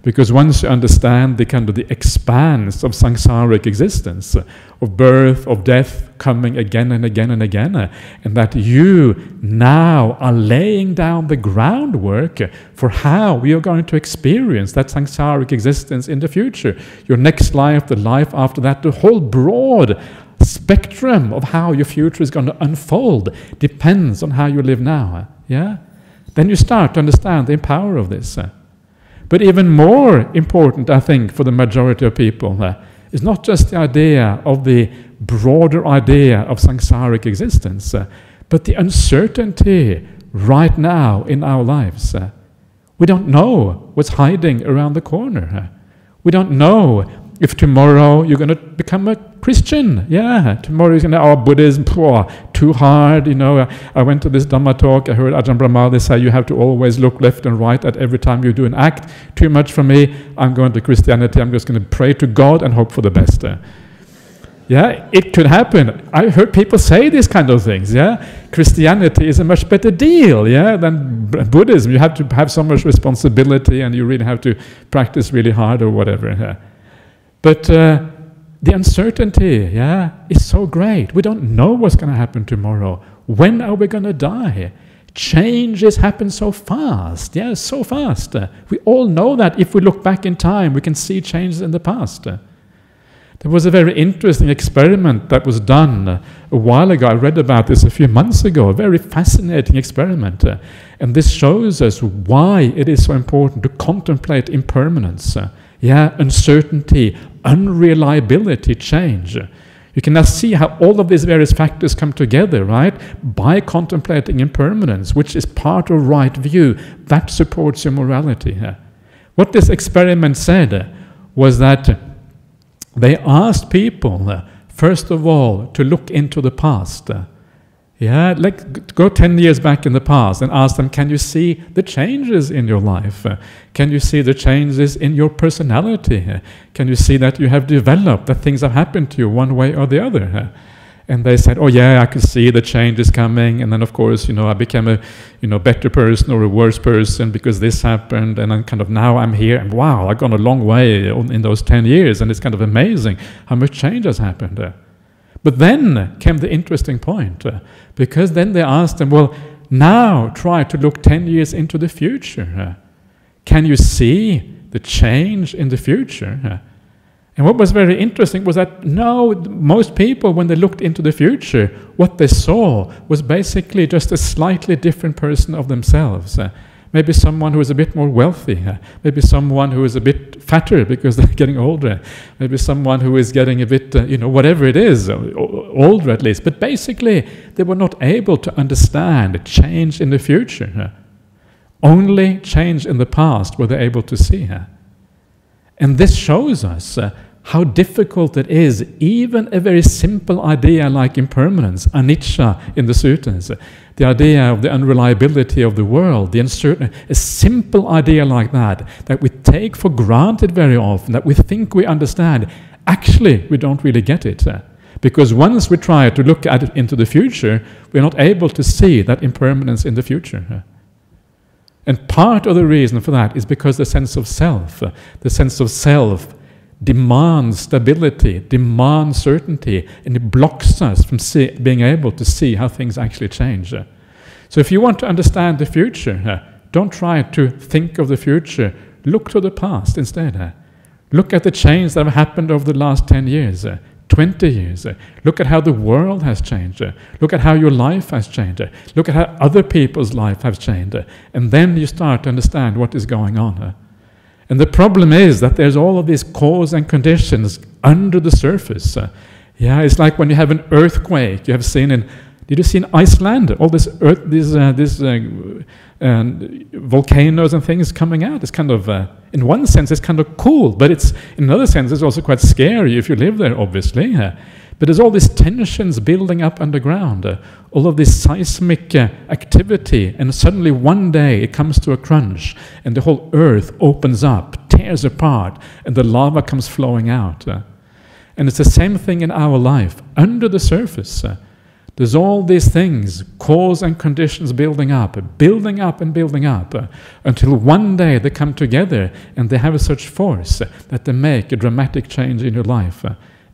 Because once you understand the kind of the expanse of samsaric existence, of birth, of death, coming again and again and again, and that you now are laying down the groundwork for how we are going to experience that samsaric existence in the future, your next life, the life after that, the whole broad spectrum of how your future is going to unfold depends on how you live now. Yeah? Then you start to understand the power of this. But even more important, I think, for the majority of people uh, is not just the idea of the broader idea of samsaric existence, uh, but the uncertainty right now in our lives. Uh, we don't know what's hiding around the corner. Uh. We don't know if tomorrow you're going to become a Christian, yeah, tomorrow is going to, oh, Buddhism, poor, too hard, you know. I went to this Dhamma talk, I heard Ajahn Brahma, say you have to always look left and right at every time you do an act. Too much for me, I'm going to Christianity, I'm just going to pray to God and hope for the best. Yeah, it could happen. I heard people say these kind of things, yeah. Christianity is a much better deal, yeah, than Buddhism. You have to have so much responsibility and you really have to practice really hard or whatever. Yeah. But uh, the uncertainty, yeah, is so great. We don't know what's going to happen tomorrow. When are we going to die? Changes happen so fast, yeah, so fast. we all know that if we look back in time, we can see changes in the past. There was a very interesting experiment that was done a while ago. I read about this a few months ago, a very fascinating experiment. and this shows us why it is so important to contemplate impermanence yeah, uncertainty, unreliability, change. You can now see how all of these various factors come together, right? By contemplating impermanence, which is part of right view, that supports your morality. What this experiment said was that they asked people, uh, first of all, to look into the past. Uh, Yeah, like go 10 years back in the past and ask them, can you see the changes in your life? Can you see the changes in your personality? Can you see that you have developed, that things have happened to you one way or the other? And they said, oh yeah, I could see the changes coming. And then of course, you know, I became a, you know, better person or a worse person because this happened. And then kind of now I'm here and wow, I've gone a long way in those 10 years. And it's kind of amazing how much change has happened. But then came the interesting point, uh, because then they asked them, well, now try to look 10 years into the future. Uh, can you see the change in the future? Uh, and what was very interesting was that no, most people, when they looked into the future, what they saw was basically just a slightly different person of themselves. Uh, Maybe someone who is a bit more wealthy. Maybe someone who is a bit fatter because they're getting older. Maybe someone who is getting a bit, uh, you know, whatever it is, older at least. But basically, they were not able to understand change in the future. Only change in the past were they able to see. And this shows us uh, how difficult it is, even a very simple idea like impermanence, anicca in the suttas, the idea of the unreliability of the world, the uncertainty, a simple idea like that, that we take for granted very often, that we think we understand, actually we don't really get it. Uh, because once we try to look at it into the future, we're not able to see that impermanence in the future. Uh. And part of the reason for that is because the sense of self, uh, the sense of self demands stability, demands certainty, and it blocks us from see, being able to see how things actually change. So, if you want to understand the future, uh, don't try to think of the future. Look to the past instead. Uh. Look at the change that have happened over the last 10 years. Uh, 20 years. Look at how the world has changed. Look at how your life has changed. Look at how other people's life has changed. And then you start to understand what is going on. And the problem is that there's all of these cause and conditions under the surface. Yeah, it's like when you have an earthquake. You have seen in, did you see in Iceland all this earth, these, uh, these uh, and volcanoes and things coming out. It's kind of, uh, in one sense, it's kind of cool, but it's in another sense, it's also quite scary if you live there, obviously. Uh, but there's all these tensions building up underground, uh, all of this seismic uh, activity, and suddenly one day it comes to a crunch, and the whole earth opens up, tears apart, and the lava comes flowing out. Uh. and it's the same thing in our life. Under the surface, uh, there's all these things, cause and conditions building up, building up and building up, uh, until one day they come together and they have such force that they make a dramatic change in your life.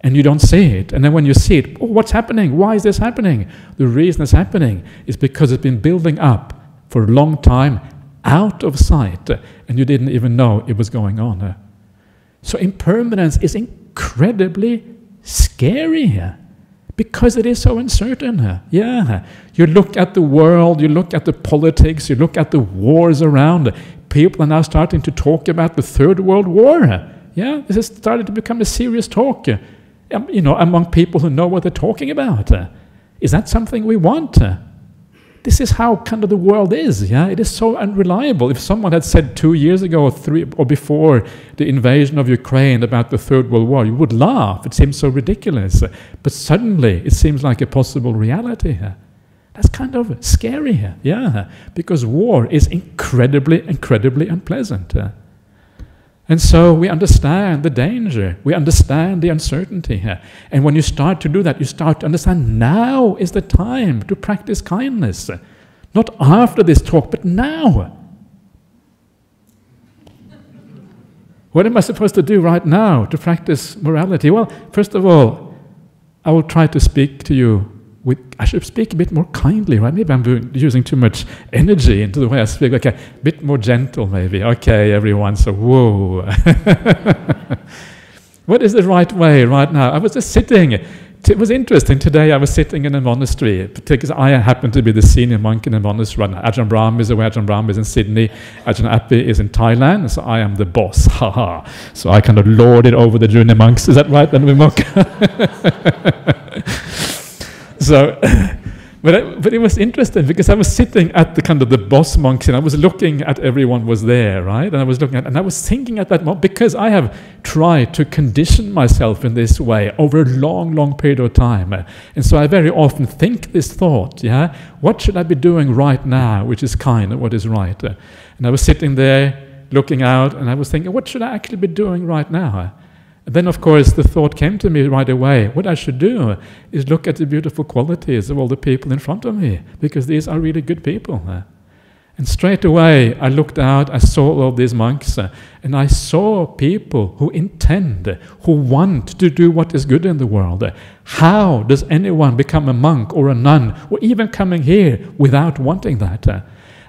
And you don't see it. And then when you see it, oh, what's happening? Why is this happening? The reason it's happening is because it's been building up for a long time out of sight, and you didn't even know it was going on. So impermanence is incredibly scary here because it is so uncertain. Yeah. You look at the world, you look at the politics, you look at the wars around. People are now starting to talk about the Third World War. Yeah, this has started to become a serious talk, you know, among people who know what they're talking about. Is that something we want? this is how kind of the world is. Yeah, it is so unreliable. If someone had said two years ago or three or before the invasion of Ukraine about the Third World War, you would laugh. It seems so ridiculous. But suddenly, it seems like a possible reality. That's kind of scary. Yeah, because war is incredibly, incredibly unpleasant. And so we understand the danger. We understand the uncertainty here. And when you start to do that, you start to understand now is the time to practice kindness. Not after this talk, but now. what am I supposed to do right now to practice morality? Well, first of all, I will try to speak to you with, I should speak a bit more kindly, right? Maybe I'm using too much energy into the way I speak. Okay, a bit more gentle, maybe. Okay, everyone. So, whoa. what is the right way right now? I was just sitting. It was interesting. Today I was sitting in a monastery because I happen to be the senior monk in a monastery. Ajahn Brahm is away, Ajahn Brahm is in Sydney, Ajahn Appi is in Thailand, so I am the boss. Haha. so I kind of lord it over the junior monks. Is that right, then, Vimok? so, but, I, but it was interesting because I was sitting at the kind of the boss monks and I was looking at everyone was there, right? And I was looking at, and I was thinking at that moment because I have tried to condition myself in this way over a long, long period of time. And so I very often think this thought, yeah, what should I be doing right now, which is kind and what is right? And I was sitting there looking out and I was thinking, what should I actually be doing right now? And then, of course, the thought came to me right away what I should do is look at the beautiful qualities of all the people in front of me, because these are really good people. And straight away, I looked out, I saw all these monks, and I saw people who intend, who want to do what is good in the world. How does anyone become a monk or a nun, or even coming here without wanting that?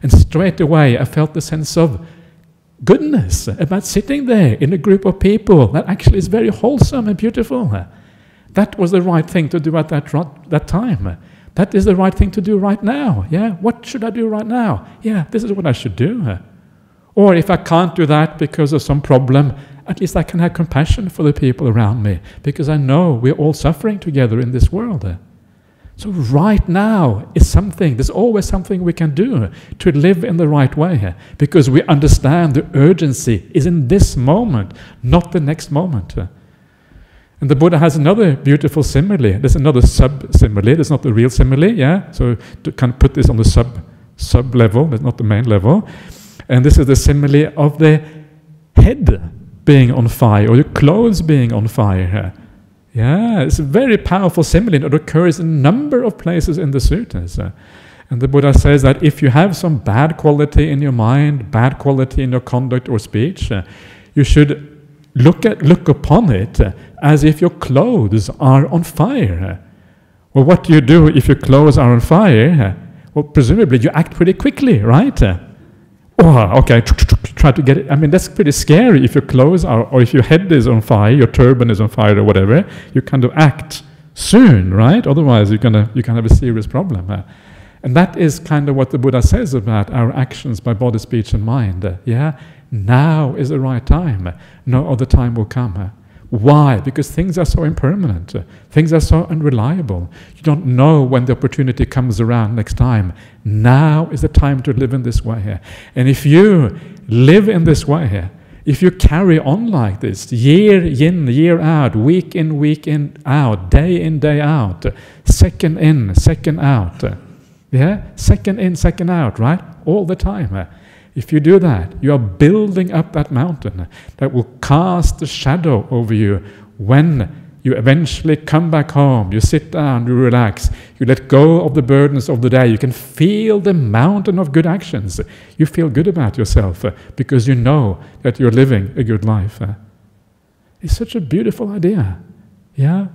And straight away, I felt the sense of goodness about sitting there in a group of people that actually is very wholesome and beautiful. That was the right thing to do at that, that time. That is the right thing to do right now. Yeah, what should I do right now? Yeah, this is what I should do. Or if I can't do that because of some problem, at least I can have compassion for the people around me because I know we're all suffering together in this world. So, right now is something, there's always something we can do to live in the right way because we understand the urgency is in this moment, not the next moment. And the Buddha has another beautiful simile. There's another sub simile. There's not the real simile, yeah? So, to kind of put this on the sub sub level, that's not the main level. And this is the simile of the head being on fire or the clothes being on fire. Yeah, it's a very powerful simile. It occurs in a number of places in the suttas. And the Buddha says that if you have some bad quality in your mind, bad quality in your conduct or speech, you should look at look upon it as if your clothes are on fire. Well, what do you do if your clothes are on fire? Well, presumably you act pretty quickly, right? Oh, okay, try to get it. I mean, that's pretty scary if your clothes are, or if your head is on fire, your turban is on fire, or whatever. You kind of act soon, right? Otherwise, you're gonna you can have a serious problem. And that is kind of what the Buddha says about our actions by body, speech, and mind. Yeah, now is the right time. No other time will come. Why? Because things are so impermanent. Things are so unreliable. You don't know when the opportunity comes around next time. Now is the time to live in this way. And if you live in this way, if you carry on like this, year in, year out, week in, week in, out, day in, day out, second in, second out, yeah, second in, second out, right? All the time. If you do that, you are building up that mountain that will cast a shadow over you when you eventually come back home, you sit down, you relax, you let go of the burdens of the day, you can feel the mountain of good actions. You feel good about yourself because you know that you're living a good life. It's such a beautiful idea. Yeah?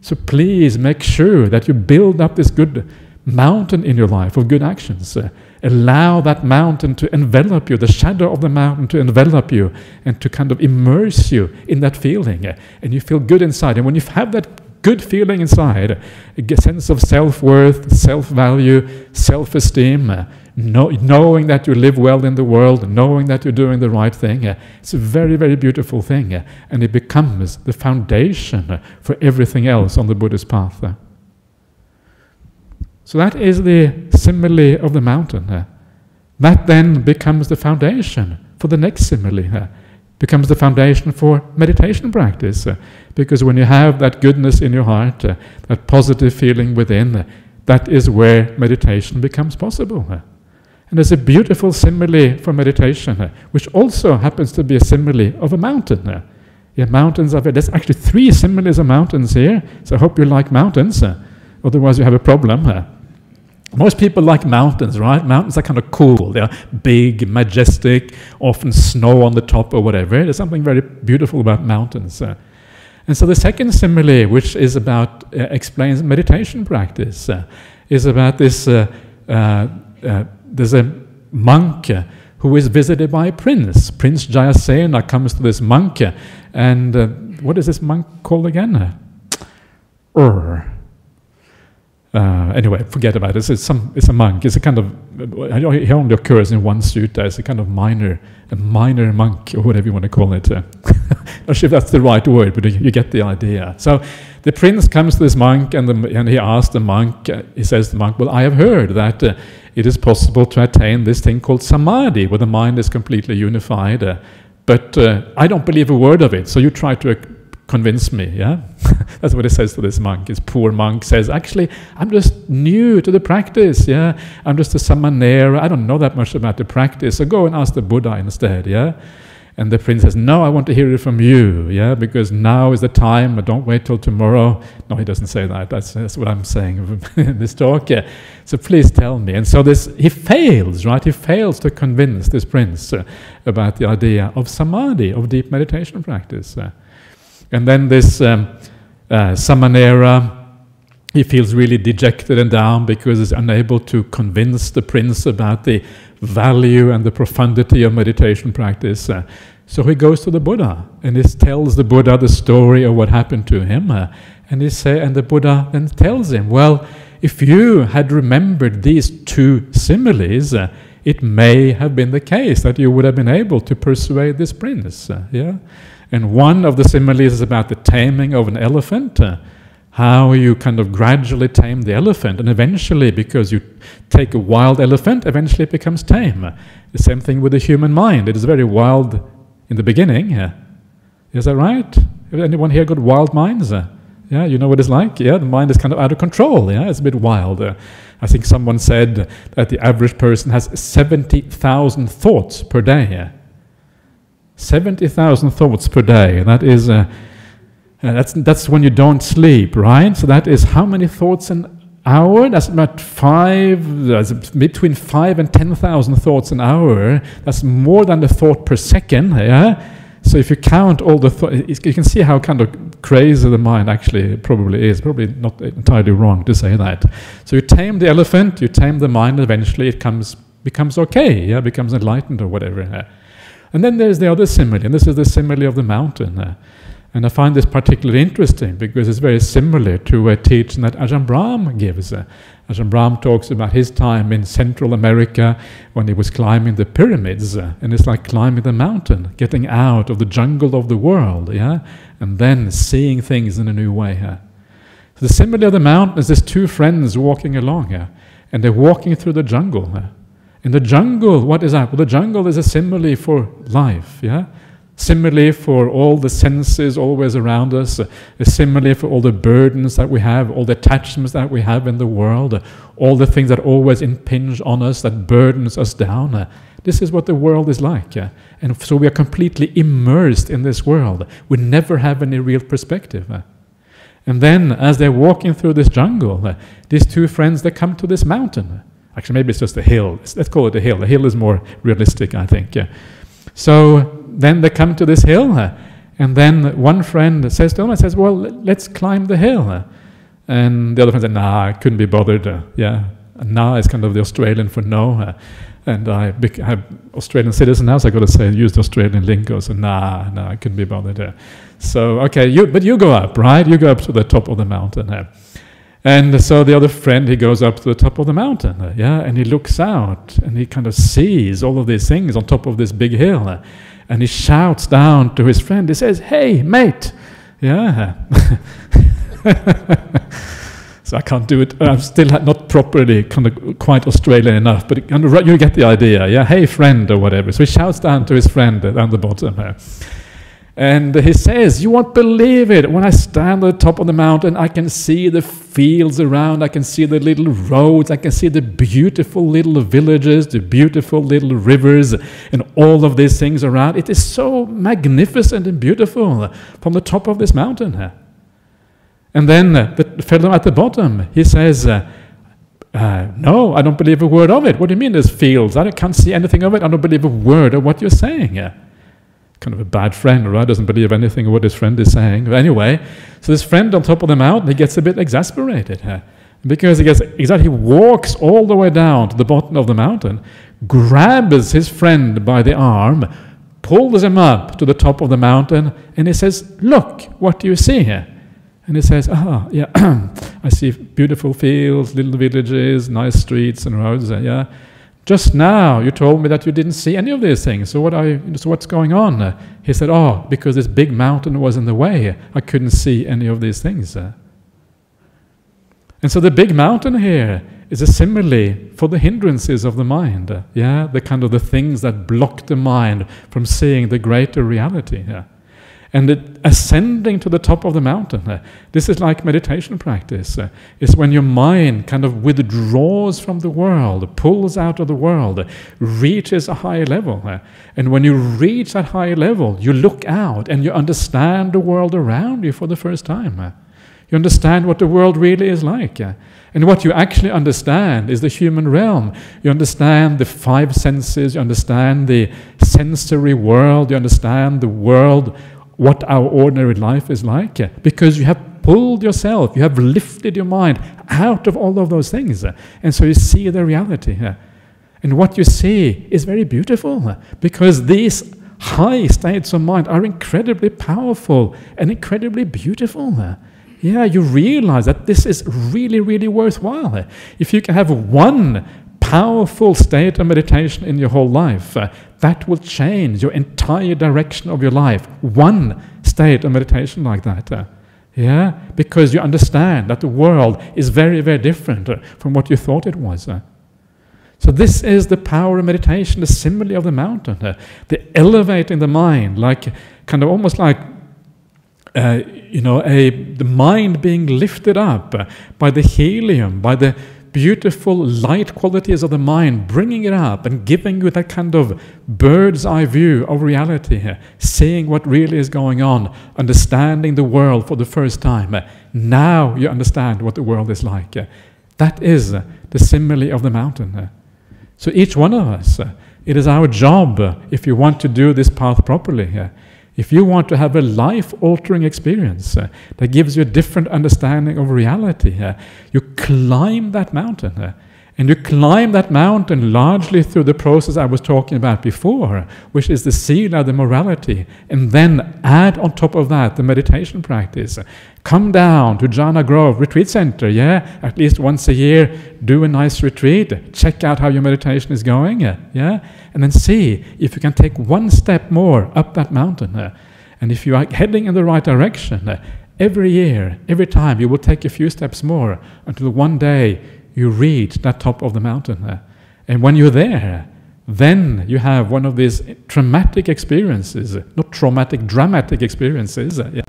So please make sure that you build up this good mountain in your life of good actions. Allow that mountain to envelop you, the shadow of the mountain to envelop you and to kind of immerse you in that feeling. And you feel good inside. And when you have that good feeling inside, a sense of self worth, self value, self esteem, know, knowing that you live well in the world, knowing that you're doing the right thing, it's a very, very beautiful thing. And it becomes the foundation for everything else on the Buddhist path. So that is the simile of the mountain. That then becomes the foundation for the next simile. Becomes the foundation for meditation practice. Because when you have that goodness in your heart, that positive feeling within, that is where meditation becomes possible. And there's a beautiful simile for meditation, which also happens to be a simile of a mountain. Yeah, mountains are there's actually three similes of mountains here, so I hope you like mountains. Otherwise, you have a problem. Most people like mountains, right? Mountains are kind of cool. They're big, majestic, often snow on the top or whatever. There's something very beautiful about mountains. Uh, and so the second simile, which is about, uh, explains meditation practice, uh, is about this, uh, uh, uh, there's a monk who is visited by a prince. Prince Jayasena comes to this monk, and what is this monk called again? Uh, anyway, forget about it. It's, some, it's a monk. It's a kind of, he only occurs in one sutta. It's a kind of minor, a minor monk, or whatever you want to call it. Uh, not sure if that's the right word, but you get the idea. So the prince comes to this monk and, the, and he asks the monk, uh, he says to the monk, Well, I have heard that uh, it is possible to attain this thing called samadhi, where the mind is completely unified. Uh, but uh, I don't believe a word of it. So you try to convince me, yeah? That's what he says to this monk. This poor monk says, actually, I'm just new to the practice, yeah? I'm just a samanera. I don't know that much about the practice. So go and ask the Buddha instead, yeah? And the prince says, no, I want to hear it from you, yeah? Because now is the time, but don't wait till tomorrow. No, he doesn't say that. That's, that's what I'm saying in this talk, yeah? So please tell me. And so this, he fails, right? He fails to convince this prince uh, about the idea of samadhi, of deep meditation practice. Uh, and then this um, uh, Samanera, he feels really dejected and down because he's unable to convince the prince about the value and the profundity of meditation practice. Uh, so he goes to the Buddha and he tells the Buddha the story of what happened to him. Uh, and he say, and the Buddha then tells him, well, if you had remembered these two similes, uh, it may have been the case that you would have been able to persuade this prince. Uh, yeah. And one of the similes is about the taming of an elephant, uh, how you kind of gradually tame the elephant, and eventually, because you take a wild elephant, eventually it becomes tame. The same thing with the human mind. It is very wild in the beginning. Uh, is that right? Anyone here got wild minds? Uh, yeah, you know what it's like? Yeah, the mind is kind of out of control. Yeah, it's a bit wild. Uh, I think someone said that the average person has 70,000 thoughts per day. 70,000 thoughts per day. That is, uh, uh, that's, that's when you don't sleep, right? So that is how many thoughts an hour? That's about five, that's between five and 10,000 thoughts an hour. That's more than a thought per second, yeah? So if you count all the thoughts, you can see how kind of crazy the mind actually probably is. Probably not entirely wrong to say that. So you tame the elephant, you tame the mind, eventually it comes becomes okay, yeah, becomes enlightened or whatever. And then there's the other simile, and this is the simile of the mountain. Uh, and I find this particularly interesting because it's very similar to a teaching that Ajahn Brahm gives. Uh, Ajahn Brahm talks about his time in Central America when he was climbing the pyramids, uh, and it's like climbing the mountain, getting out of the jungle of the world, yeah, and then seeing things in a new way. Uh. So the simile of the mountain is there's two friends walking along, uh, and they're walking through the jungle. In the jungle, what is that? Well, the jungle is a simile for life, yeah. Similarly, for all the senses always around us, uh, similarly for all the burdens that we have, all the attachments that we have in the world, all the things that always impinge on us, that burdens us down. This is what the world is like. Yeah? and so we are completely immersed in this world. We never have any real perspective. And then, as they're walking through this jungle, these two friends, they come to this mountain. Actually, maybe it's just a hill. Let's call it a hill. A hill is more realistic, I think. Yeah. So then they come to this hill, uh, and then one friend says to him, says, well, let's climb the hill. And the other friend said, nah, I couldn't be bothered. Uh, yeah, nah is kind of the Australian for no. Uh, and I am Australian citizen now, so I got to say use the Australian lingo. So nah, nah, I couldn't be bothered. So okay, you but you go up, right? You go up to the top of the mountain. And so the other friend, he goes up to the top of the mountain, yeah, and he looks out and he kind of sees all of these things on top of this big hill and he shouts down to his friend. He says, "Hey, mate!" Yeah. so I can't do it. I'm still not properly kind of quite Australian enough, but you get the idea. Yeah, hey, friend, or whatever. So he shouts down to his friend down the bottom. And he says, You won't believe it. When I stand at the top of the mountain, I can see the fields around, I can see the little roads, I can see the beautiful little villages, the beautiful little rivers, and all of these things around. It is so magnificent and beautiful from the top of this mountain. And then the fellow at the bottom, he says, uh, uh, no, I don't believe a word of it. What do you mean there's fields? I can't see anything of it. I don't believe a word of what you're saying kind of a bad friend, right? Doesn't believe anything of what his friend is saying. But anyway, so this friend on top of the mountain, he gets a bit exasperated huh? because he gets exactly he walks all the way down to the bottom of the mountain, grabs his friend by the arm, pulls him up to the top of the mountain, and he says, "Look, what do you see here?" And he says, "Ah, yeah, I see beautiful fields, little villages, nice streets and roads. Yeah." Just now you told me that you didn't see any of these things. So what you, so what's going on? He said, "Oh, because this big mountain was in the way. I couldn't see any of these things." And so the big mountain here is a simile for the hindrances of the mind. Yeah, the kind of the things that block the mind from seeing the greater reality. Yeah. And ascending to the top of the mountain, uh, this is like meditation practice. Uh, it's when your mind kind of withdraws from the world, pulls out of the world, reaches a higher level. Uh, and when you reach that higher level, you look out and you understand the world around you for the first time. You understand what the world really is like. And what you actually understand is the human realm. You understand the five senses, you understand the sensory world, you understand the world what our ordinary life is like eh? because you have pulled yourself, you have lifted your mind out of all of those things. Eh? And so you see the reality. Eh? And what you see is very beautiful because these high states of mind are incredibly powerful and incredibly beautiful. Yeah, you realize that this is really, really worthwhile. If you can have one powerful state of meditation in your whole life, uh, that will change your entire direction of your life. One state of meditation like that. Uh, yeah, because you understand that the world is very, very different uh, from what you thought it was. Uh. So this is the power of meditation, the simile of the mountain, uh, the elevating the mind, like kind of almost like uh, you know, a the mind being lifted up uh, by the helium, by the beautiful light qualities of the mind, bringing it up and giving you that kind of bird's eye view of reality here, seeing what really is going on, understanding the world for the first time. Now you understand what the world is like. That is the simile of the mountain. So each one of us, it is our job, if you want to do this path properly, if you want to have a life altering experience uh, that gives you a different understanding of reality, uh, you climb that mountain uh, And you climb that mountain largely through the process I was talking about before, which is the sila, the morality, and then add on top of that the meditation practice. Come down to Jhana Grove Retreat Center, yeah, at least once a year, do a nice retreat, check out how your meditation is going, yeah, and then see if you can take one step more up that mountain. And if you are heading in the right direction, every year, every time, you will take a few steps more until one day you reach that top of the mountain. And when you're there, then you have one of these traumatic experiences, not traumatic, dramatic experiences, uh, yeah,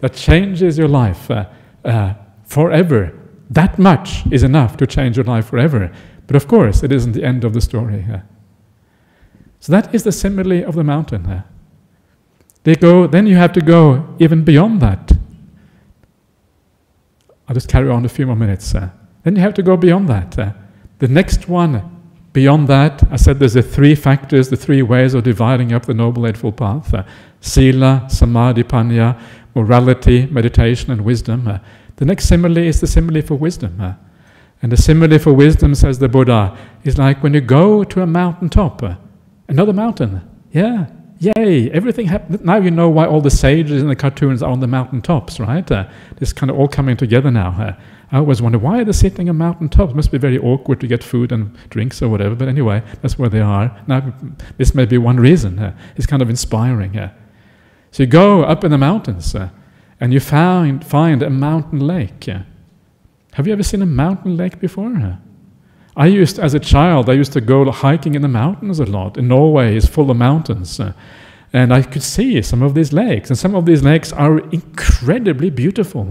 that changes your life uh, uh, forever. That much is enough to change your life forever. But of course, it isn't the end of the story. So that is the simile of the mountain. They go, then you have to go even beyond that. I'll just carry on a few more minutes. Then you have to go beyond that. Uh, the next one beyond that, I said there's the three factors, the three ways of dividing up the Noble Eightfold Path uh, Sila, Samadhi, Panya, morality, meditation, and wisdom. Uh, the next simile is the simile for wisdom. Uh, and the simile for wisdom, says the Buddha, is like when you go to a mountain top, uh, another mountain. Yeah, yay, everything happened. Now you know why all the sages in the cartoons are on the mountain tops, right? Uh, this kind of all coming together now. Uh, I always wonder why they're they sitting on mountain tops? It must be very awkward to get food and drinks or whatever. But anyway, that's where they are. Now, this may be one reason. Uh, it's kind of inspiring. Uh. So you go up in the mountains uh, and you find, find a mountain lake. Have you ever seen a mountain lake before? Uh? I used, as a child, I used to go hiking in the mountains a lot. In Norway, it's full of mountains. Uh, and I could see some of these lakes. And some of these lakes are incredibly beautiful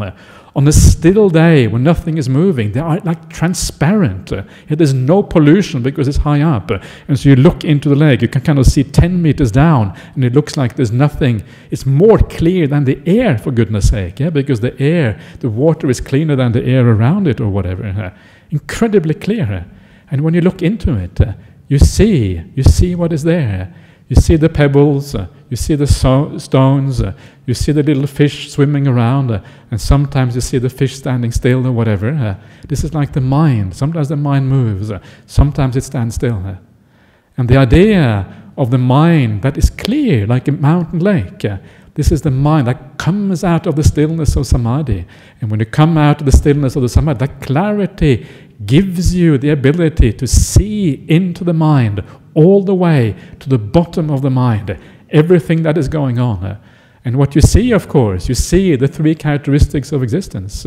on a still day when nothing is moving, they are like transparent. Uh, there's no pollution because it's high up. Uh, and so you look into the lake, you can kind of see 10 meters down, and it looks like there's nothing. It's more clear than the air, for goodness sake, yeah, because the air, the water is cleaner than the air around it or whatever. Uh, incredibly clear. And when you look into it, uh, you see, you see what is there. You see the pebbles, uh, you see the so stones, uh, you see the little fish swimming around, and sometimes you see the fish standing still or whatever. This is like the mind. Sometimes the mind moves, sometimes it stands still. And the idea of the mind that is clear, like a mountain lake, this is the mind that comes out of the stillness of samadhi. And when you come out of the stillness of the samadhi, that clarity gives you the ability to see into the mind all the way to the bottom of the mind, everything that is going on. And what you see, of course, you see the three characteristics of existence.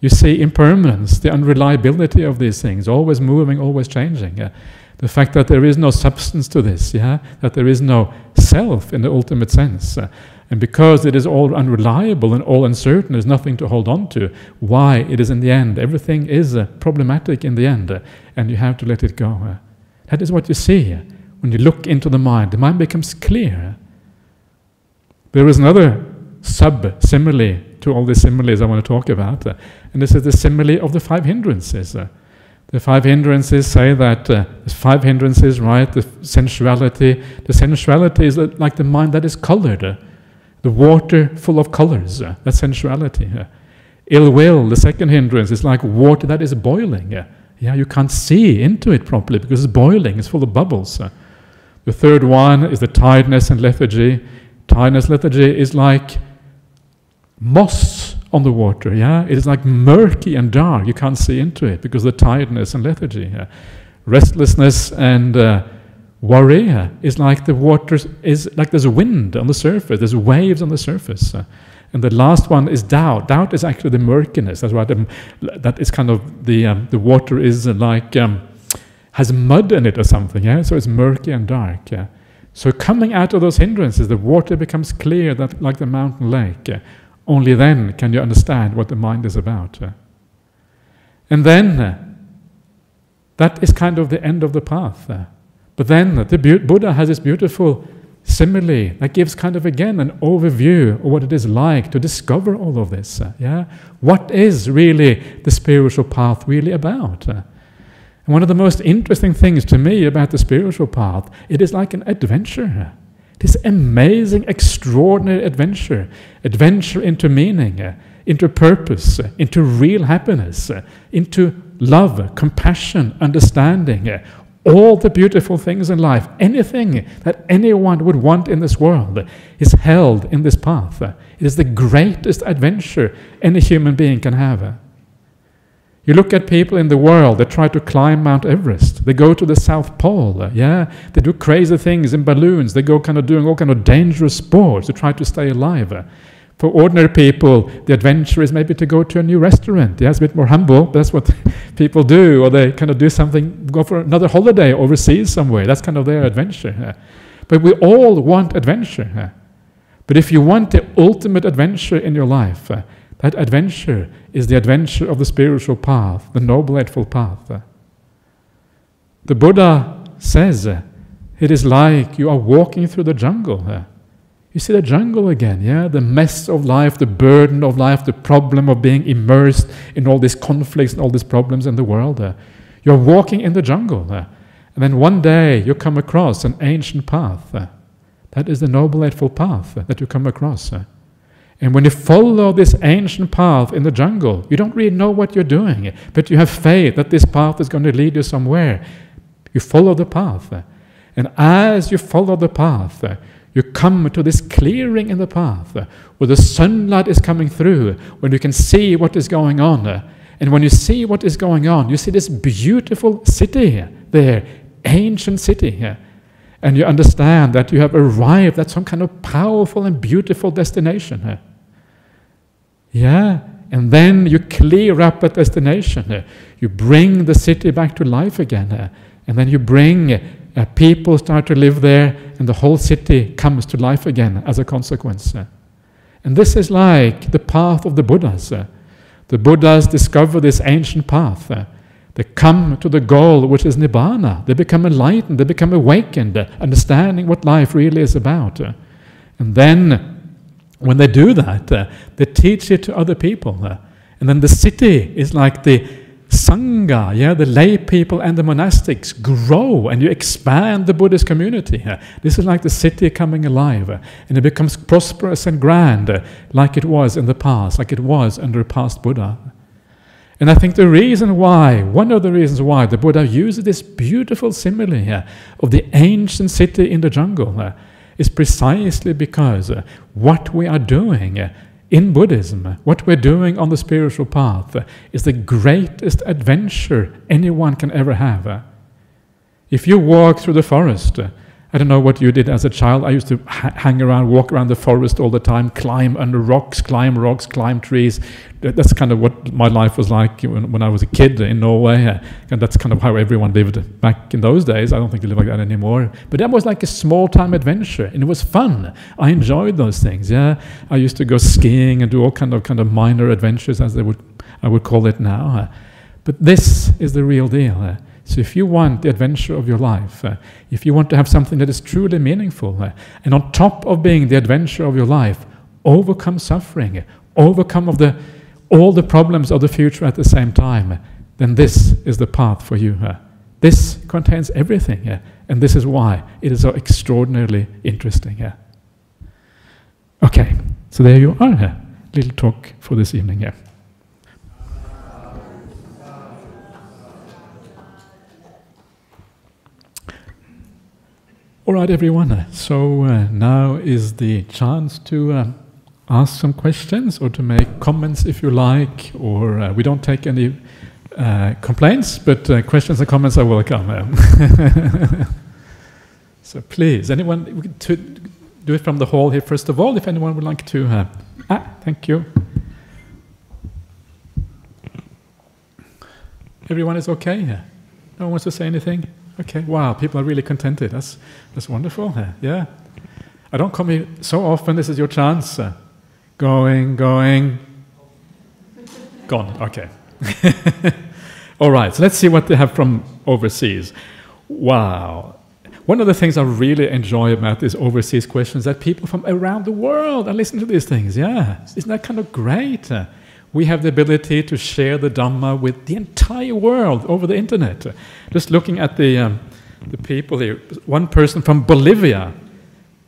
you see impermanence, the unreliability of these things, always moving, always changing. the fact that there is no substance to this, yeah, that there is no self in the ultimate sense. And because it is all unreliable and all uncertain, there's nothing to hold on to. Why it is in the end, everything is uh, problematic in the end, uh, and you have to let it go. Uh. That is what you see when you look into the mind. The mind becomes clear. There is another sub simile to all the similes I want to talk about, uh, and this is the simile of the five hindrances. Uh, the five hindrances say that uh, five hindrances, right? The sensuality. The sensuality is like the mind that is colored, uh, the water full of colors. Uh, that's sensuality. Uh. Ill will, the second hindrance, is like water that is boiling. Yeah, you can't see into it properly because it's boiling, it's full of bubbles. The third one is the tiredness and lethargy. Tiredness, lethargy is like moss on the water, yeah? It is like murky and dark. You can't see into it because the tiredness and lethargy. Restlessness and uh, worry is like the water is like there's a wind on the surface, there's waves on the surface. And the last one is doubt. Doubt is actually the murkiness. That's why the, that is kind of the um, the water is like um, has mud in it or something. Yeah, so it's murky and dark. Yeah. So coming out of those hindrances, the water becomes clear, that like the mountain lake. Yeah. Only then can you understand what the mind is about. Yeah. And then uh, that is kind of the end of the path. But then the Buddha has this beautiful simile that gives kind of again an overview of what it is like to discover all of this. Uh, yeah, what is really the spiritual path really about? Uh, and one of the most interesting things to me about the spiritual path, it is like an adventure. This amazing, extraordinary adventure, adventure into meaning, uh, into purpose, into real happiness, into love, compassion, understanding, all the beautiful things in life, anything that anyone would want in this world, is held in this path. It is the greatest adventure any human being can have. You look at people in the world that try to climb Mount Everest. They go to the South Pole. Yeah, they do crazy things in balloons. They go kind of doing all kind of dangerous sports to try to stay alive. For ordinary people, the adventure is maybe to go to a new restaurant. Yeah, it's a bit more humble. That's what people do, or they kind of do something, go for another holiday overseas somewhere. That's kind of their adventure. Yeah. But we all want adventure. Yeah. But if you want the ultimate adventure in your life, uh, that adventure is the adventure of the spiritual path, the Noble Eightfold Path. The Buddha says it is like you are walking through the jungle. You see the jungle again, yeah? The mess of life, the burden of life, the problem of being immersed in all these conflicts and all these problems in the world. Uh. You're walking in the jungle. Uh. And then one day you come across an ancient path. Uh. That is the Noble Eightfold Path that you come across. And when you follow this ancient path in the jungle, you don't really know what you're doing, but you have faith that this path is going to lead you somewhere. You follow the path. And as you follow the path, you come to this clearing in the path where the sunlight is coming through, when you can see what is going on. And when you see what is going on, you see this beautiful city there, ancient city and you understand that you have arrived at some kind of powerful and beautiful destination. Yeah, and then you clear up that destination. You bring the city back to life again. And then you bring uh, people start to live there, and the whole city comes to life again as a consequence. And this is like the path of the Buddhas. The Buddhas discover this ancient path. They come to the goal, which is Nibbana. They become enlightened, they become awakened, understanding what life really is about. And then when they do that, uh, they teach it to other people. Uh, and then the city is like the Sangha, yeah, the lay people and the monastics grow and you expand the Buddhist community. This is like the city coming alive and it becomes prosperous and grand like it was in the past, like it was under a past Buddha. And I think the reason why, one of the reasons why the Buddha uses this beautiful simile here of the ancient city in the jungle uh, is precisely because uh, what we are doing uh, in Buddhism, what we're doing on the spiritual path, is the greatest adventure anyone can ever have. If you walk through the forest, I don't know what you did as a child. I used to ha- hang around, walk around the forest all the time, climb under rocks, climb rocks, climb trees. That's kind of what my life was like when, when I was a kid in Norway. Uh, and that's kind of how everyone lived back in those days. I don't think they live like that anymore. But that was like a small time adventure, and it was fun. I enjoyed those things. Yeah, I used to go skiing and do all kind of kind of minor adventures, as they would I would call it now. Uh, but this is the real deal. Uh, So if you want the adventure of your life, uh, if you want to have something that is truly meaningful, uh, and on top of being the adventure of your life, overcome suffering, overcome of the all the problems of the future at the same time, then this is the path for you. Uh. This contains everything, uh, and this is why it is so extraordinarily interesting. Uh. Okay, so there you are. Uh, little talk for this evening. All right, everyone. So uh, now is the chance to uh, ask some questions or to make comments if you like, or uh, we don't take any uh, complaints, but uh, questions and comments are welcome. so please, anyone to do it from the hall here first of all, if anyone would like to. Uh, ah, thank you. Everyone is okay? No one wants to say anything? Okay, wow, people are really contented. That's, that's wonderful. Yeah. I don't come here so often. This is your chance. Going, going. Gone. Okay. All right, so let's see what they have from overseas. Wow. One of the things I really enjoy about these overseas questions that people from around the world are listening to these things. Yeah. Isn't that kind of great? We have the ability to share the Dhamma with the entire world over the internet. Just looking at the, um, the people here, one person from Bolivia,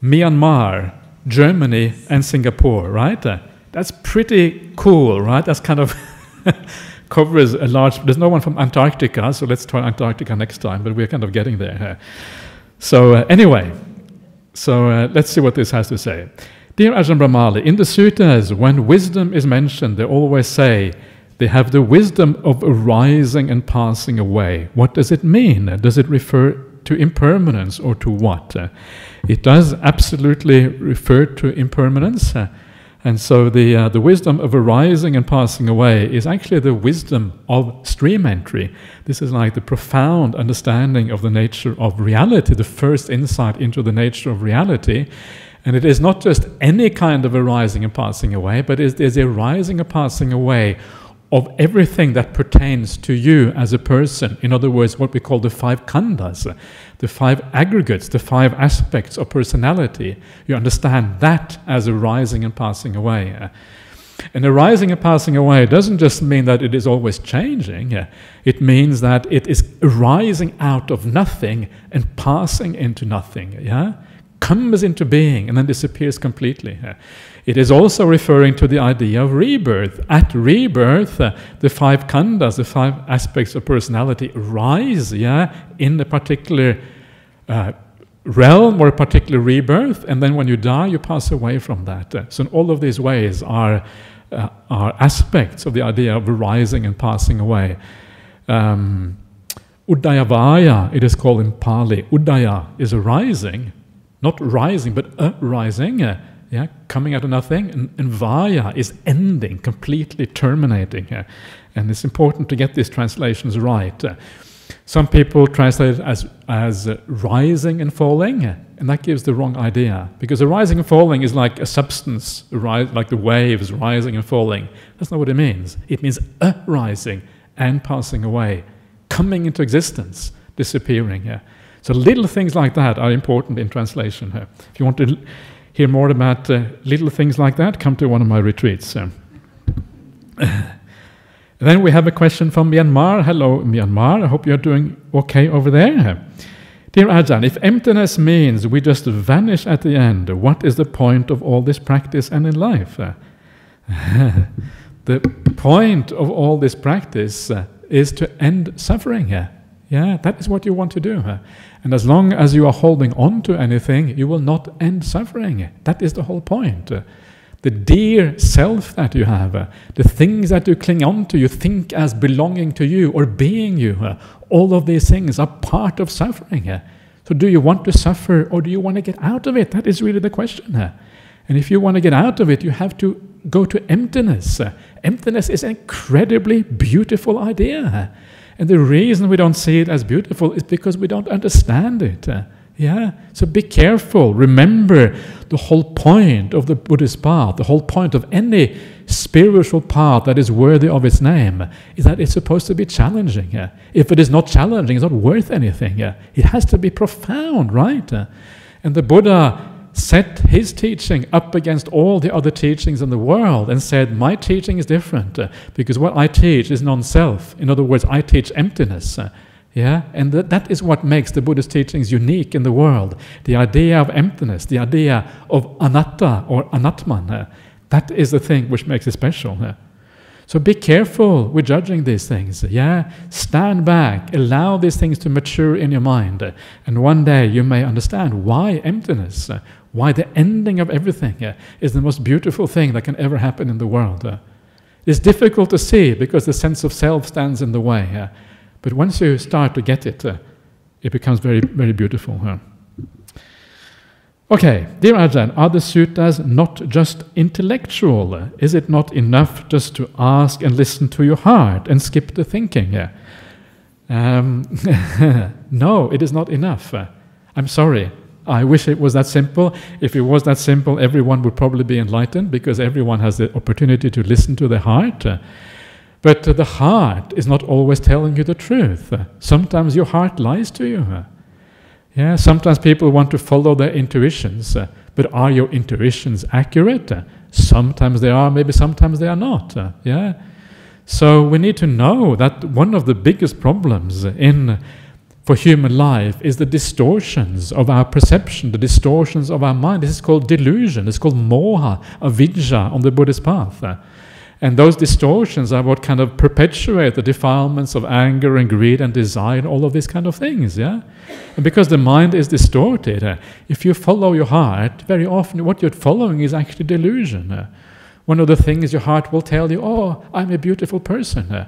Myanmar, Germany, and Singapore, right? Uh, that's pretty cool, right? That's kind of covers a large. There's no one from Antarctica, so let's try Antarctica next time. But we're kind of getting there. So uh, anyway, so uh, let's see what this has to say. Dear Ajahn Brahmali, in the suttas, when wisdom is mentioned, they always say they have the wisdom of arising and passing away. What does it mean? Does it refer to impermanence or to what? It does absolutely refer to impermanence. And so the, uh, the wisdom of arising and passing away is actually the wisdom of stream entry. This is like the profound understanding of the nature of reality, the first insight into the nature of reality. And it is not just any kind of arising and passing away, but it is a rising and passing away of everything that pertains to you as a person. In other words, what we call the five khandhas, the five aggregates, the five aspects of personality. You understand that as arising and passing away. And arising and passing away doesn't just mean that it is always changing. It means that it is arising out of nothing and passing into nothing. Yeah? Comes into being and then disappears completely. It is also referring to the idea of rebirth. At rebirth, uh, the five khandhas, the five aspects of personality, rise, yeah, in a particular uh, realm or a particular rebirth, and then when you die, you pass away from that. Uh, so, in all of these ways are uh, are aspects of the idea of rising and passing away. Um, Udayavaya, it is called in Pali. Udaya is a rising, not rising, but a rising. Uh, yeah, coming out of nothing, and, and vaya is ending, completely terminating. Uh, and it's important to get these translations right. Uh, some people translate it as, as uh, rising and falling, and that gives the wrong idea. Because the rising and falling is like a substance, like the waves rising and falling. That's not what it means. It means a rising and passing away, coming into existence, disappearing. So little things like that are important in translation. here. If you want to hear more about uh, little things like that, come to one of my retreats. then we have a question from Myanmar. Hello, Myanmar. I hope you're doing okay over there. Dear Ajahn, if emptiness means we just vanish at the end, what is the point of all this practice and in life? the point of all this practice uh, is to end suffering. Yeah, that is what you want to do. And as long as you are holding on to anything, you will not end suffering. That is the whole point. The dear self that you have, the things that you cling on to, you think as belonging to you or being you, all of these things are part of suffering. So, do you want to suffer or do you want to get out of it? That is really the question. And if you want to get out of it, you have to go to emptiness. Emptiness is an incredibly beautiful idea. And the reason we don't see it as beautiful is because we don't understand it. Uh, yeah? So be careful. Remember the whole point of the Buddhist path, the whole point of any spiritual path that is worthy of its name, is that it's supposed to be challenging. Yeah? If it is not challenging, it's not worth anything. Yeah? It has to be profound, right? Uh, and the Buddha set his teaching up against all the other teachings in the world and said, My teaching is different uh, because what I teach is non self. In other words, I teach emptiness. Uh, yeah, and th- that is what makes the Buddhist teachings unique in the world. The idea of emptiness, the idea of anatta or anatman, uh, that is the thing which makes it special. So be careful with judging these things. Yeah, stand back, allow these things to mature in your mind, and one day you may understand why emptiness, why the ending of everything uh, is the most beautiful thing that can ever happen in the world. Uh, it's difficult to see because the sense of self stands in the way. Uh, but once you start to get it, uh, it becomes very, very beautiful. Okay, dear Ajahn, are the suttas not just intellectual? Is it not enough just to ask and listen to your heart and skip the thinking? Um, no, it is not enough. I'm sorry. I wish it was that simple. If it was that simple, everyone would probably be enlightened because everyone has the opportunity to listen to the heart. But the heart is not always telling you the truth. Sometimes your heart lies to you. Yeah, sometimes people want to follow their intuitions, but are your intuitions accurate? Sometimes they are, maybe sometimes they are not. Yeah. So we need to know that one of the biggest problems in for human life is the distortions of our perception, the distortions of our mind. This is called delusion. It's called moha, avidya on the Buddhist path. And those distortions are what kind of perpetuate the defilements of anger and greed and desire and all of these kind of things, yeah? And because the mind is distorted, uh, if you follow your heart, very often what you're following is actually delusion. Uh, one of the things your heart will tell you, oh, I'm a beautiful person.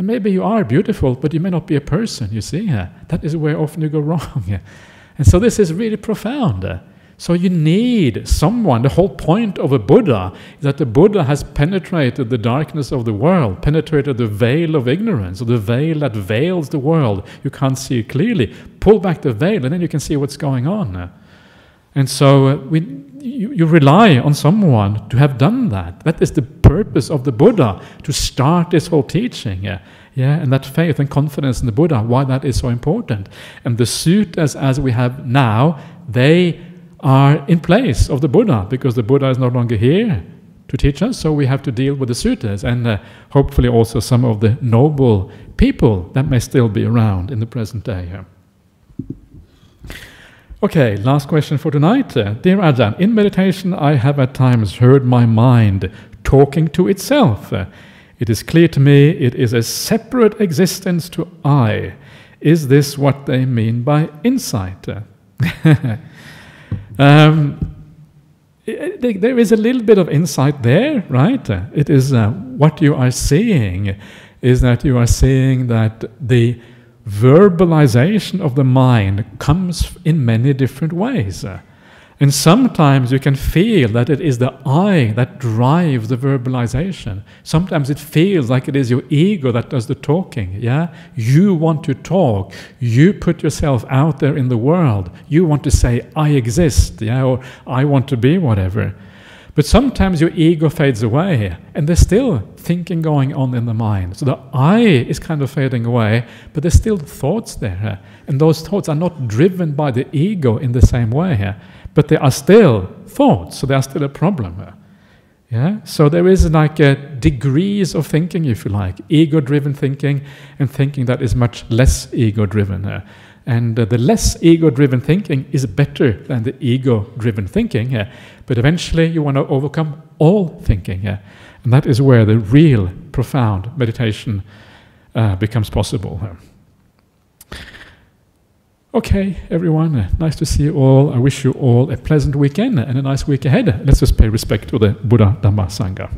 Uh, and maybe you are beautiful, but you may not be a person, you see. Uh, that is where often you go wrong. and so this is really profound. Uh, so you need someone. The whole point of a Buddha is that the Buddha has penetrated the darkness of the world, penetrated the veil of ignorance, or the veil that veils the world. You can't see clearly. Pull back the veil, and then you can see what's going on. And so uh, we, you, you rely on someone to have done that. That is the purpose of the Buddha, to start this whole teaching. Yeah, yeah and that faith and confidence in the Buddha, why that is so important. And the suttas as we have now, they are in place of the Buddha because the Buddha is no longer here to teach us, so we have to deal with the suttas and uh, hopefully also some of the noble people that may still be around in the present day. Okay, last question for tonight. Uh, Dear Ajahn, in meditation I have at times heard my mind talking to itself. Uh, it is clear to me it is a separate existence to I. Is this what they mean by insight? Um, it, there is a little bit of insight there, right? It is uh, what you are seeing is that you are seeing that the verbalization of the mind comes in many different ways. Uh, and sometimes you can feel that it is the I that drives the verbalization. Sometimes it feels like it is your ego that does the talking. Yeah? You want to talk. You put yourself out there in the world. You want to say, I exist, yeah, or I want to be whatever. But sometimes your ego fades away, and there's still thinking going on in the mind. So the I is kind of fading away, but there's still thoughts there. And those thoughts are not driven by the ego in the same way. But they are still thoughts, so they are still a problem. Yeah? So there is like a degrees of thinking, if you like, ego-driven thinking and thinking that is much less ego-driven. Uh, and uh, the less ego-driven thinking is better than the ego-driven thinking. Uh, but eventually you want to overcome all thinking. And that is where the real profound meditation uh, becomes possible. Okay, everyone, uh, nice to see you all. I wish you all a pleasant weekend and a nice week ahead. Let's just pay respect to the Buddha Dhamma Sangha.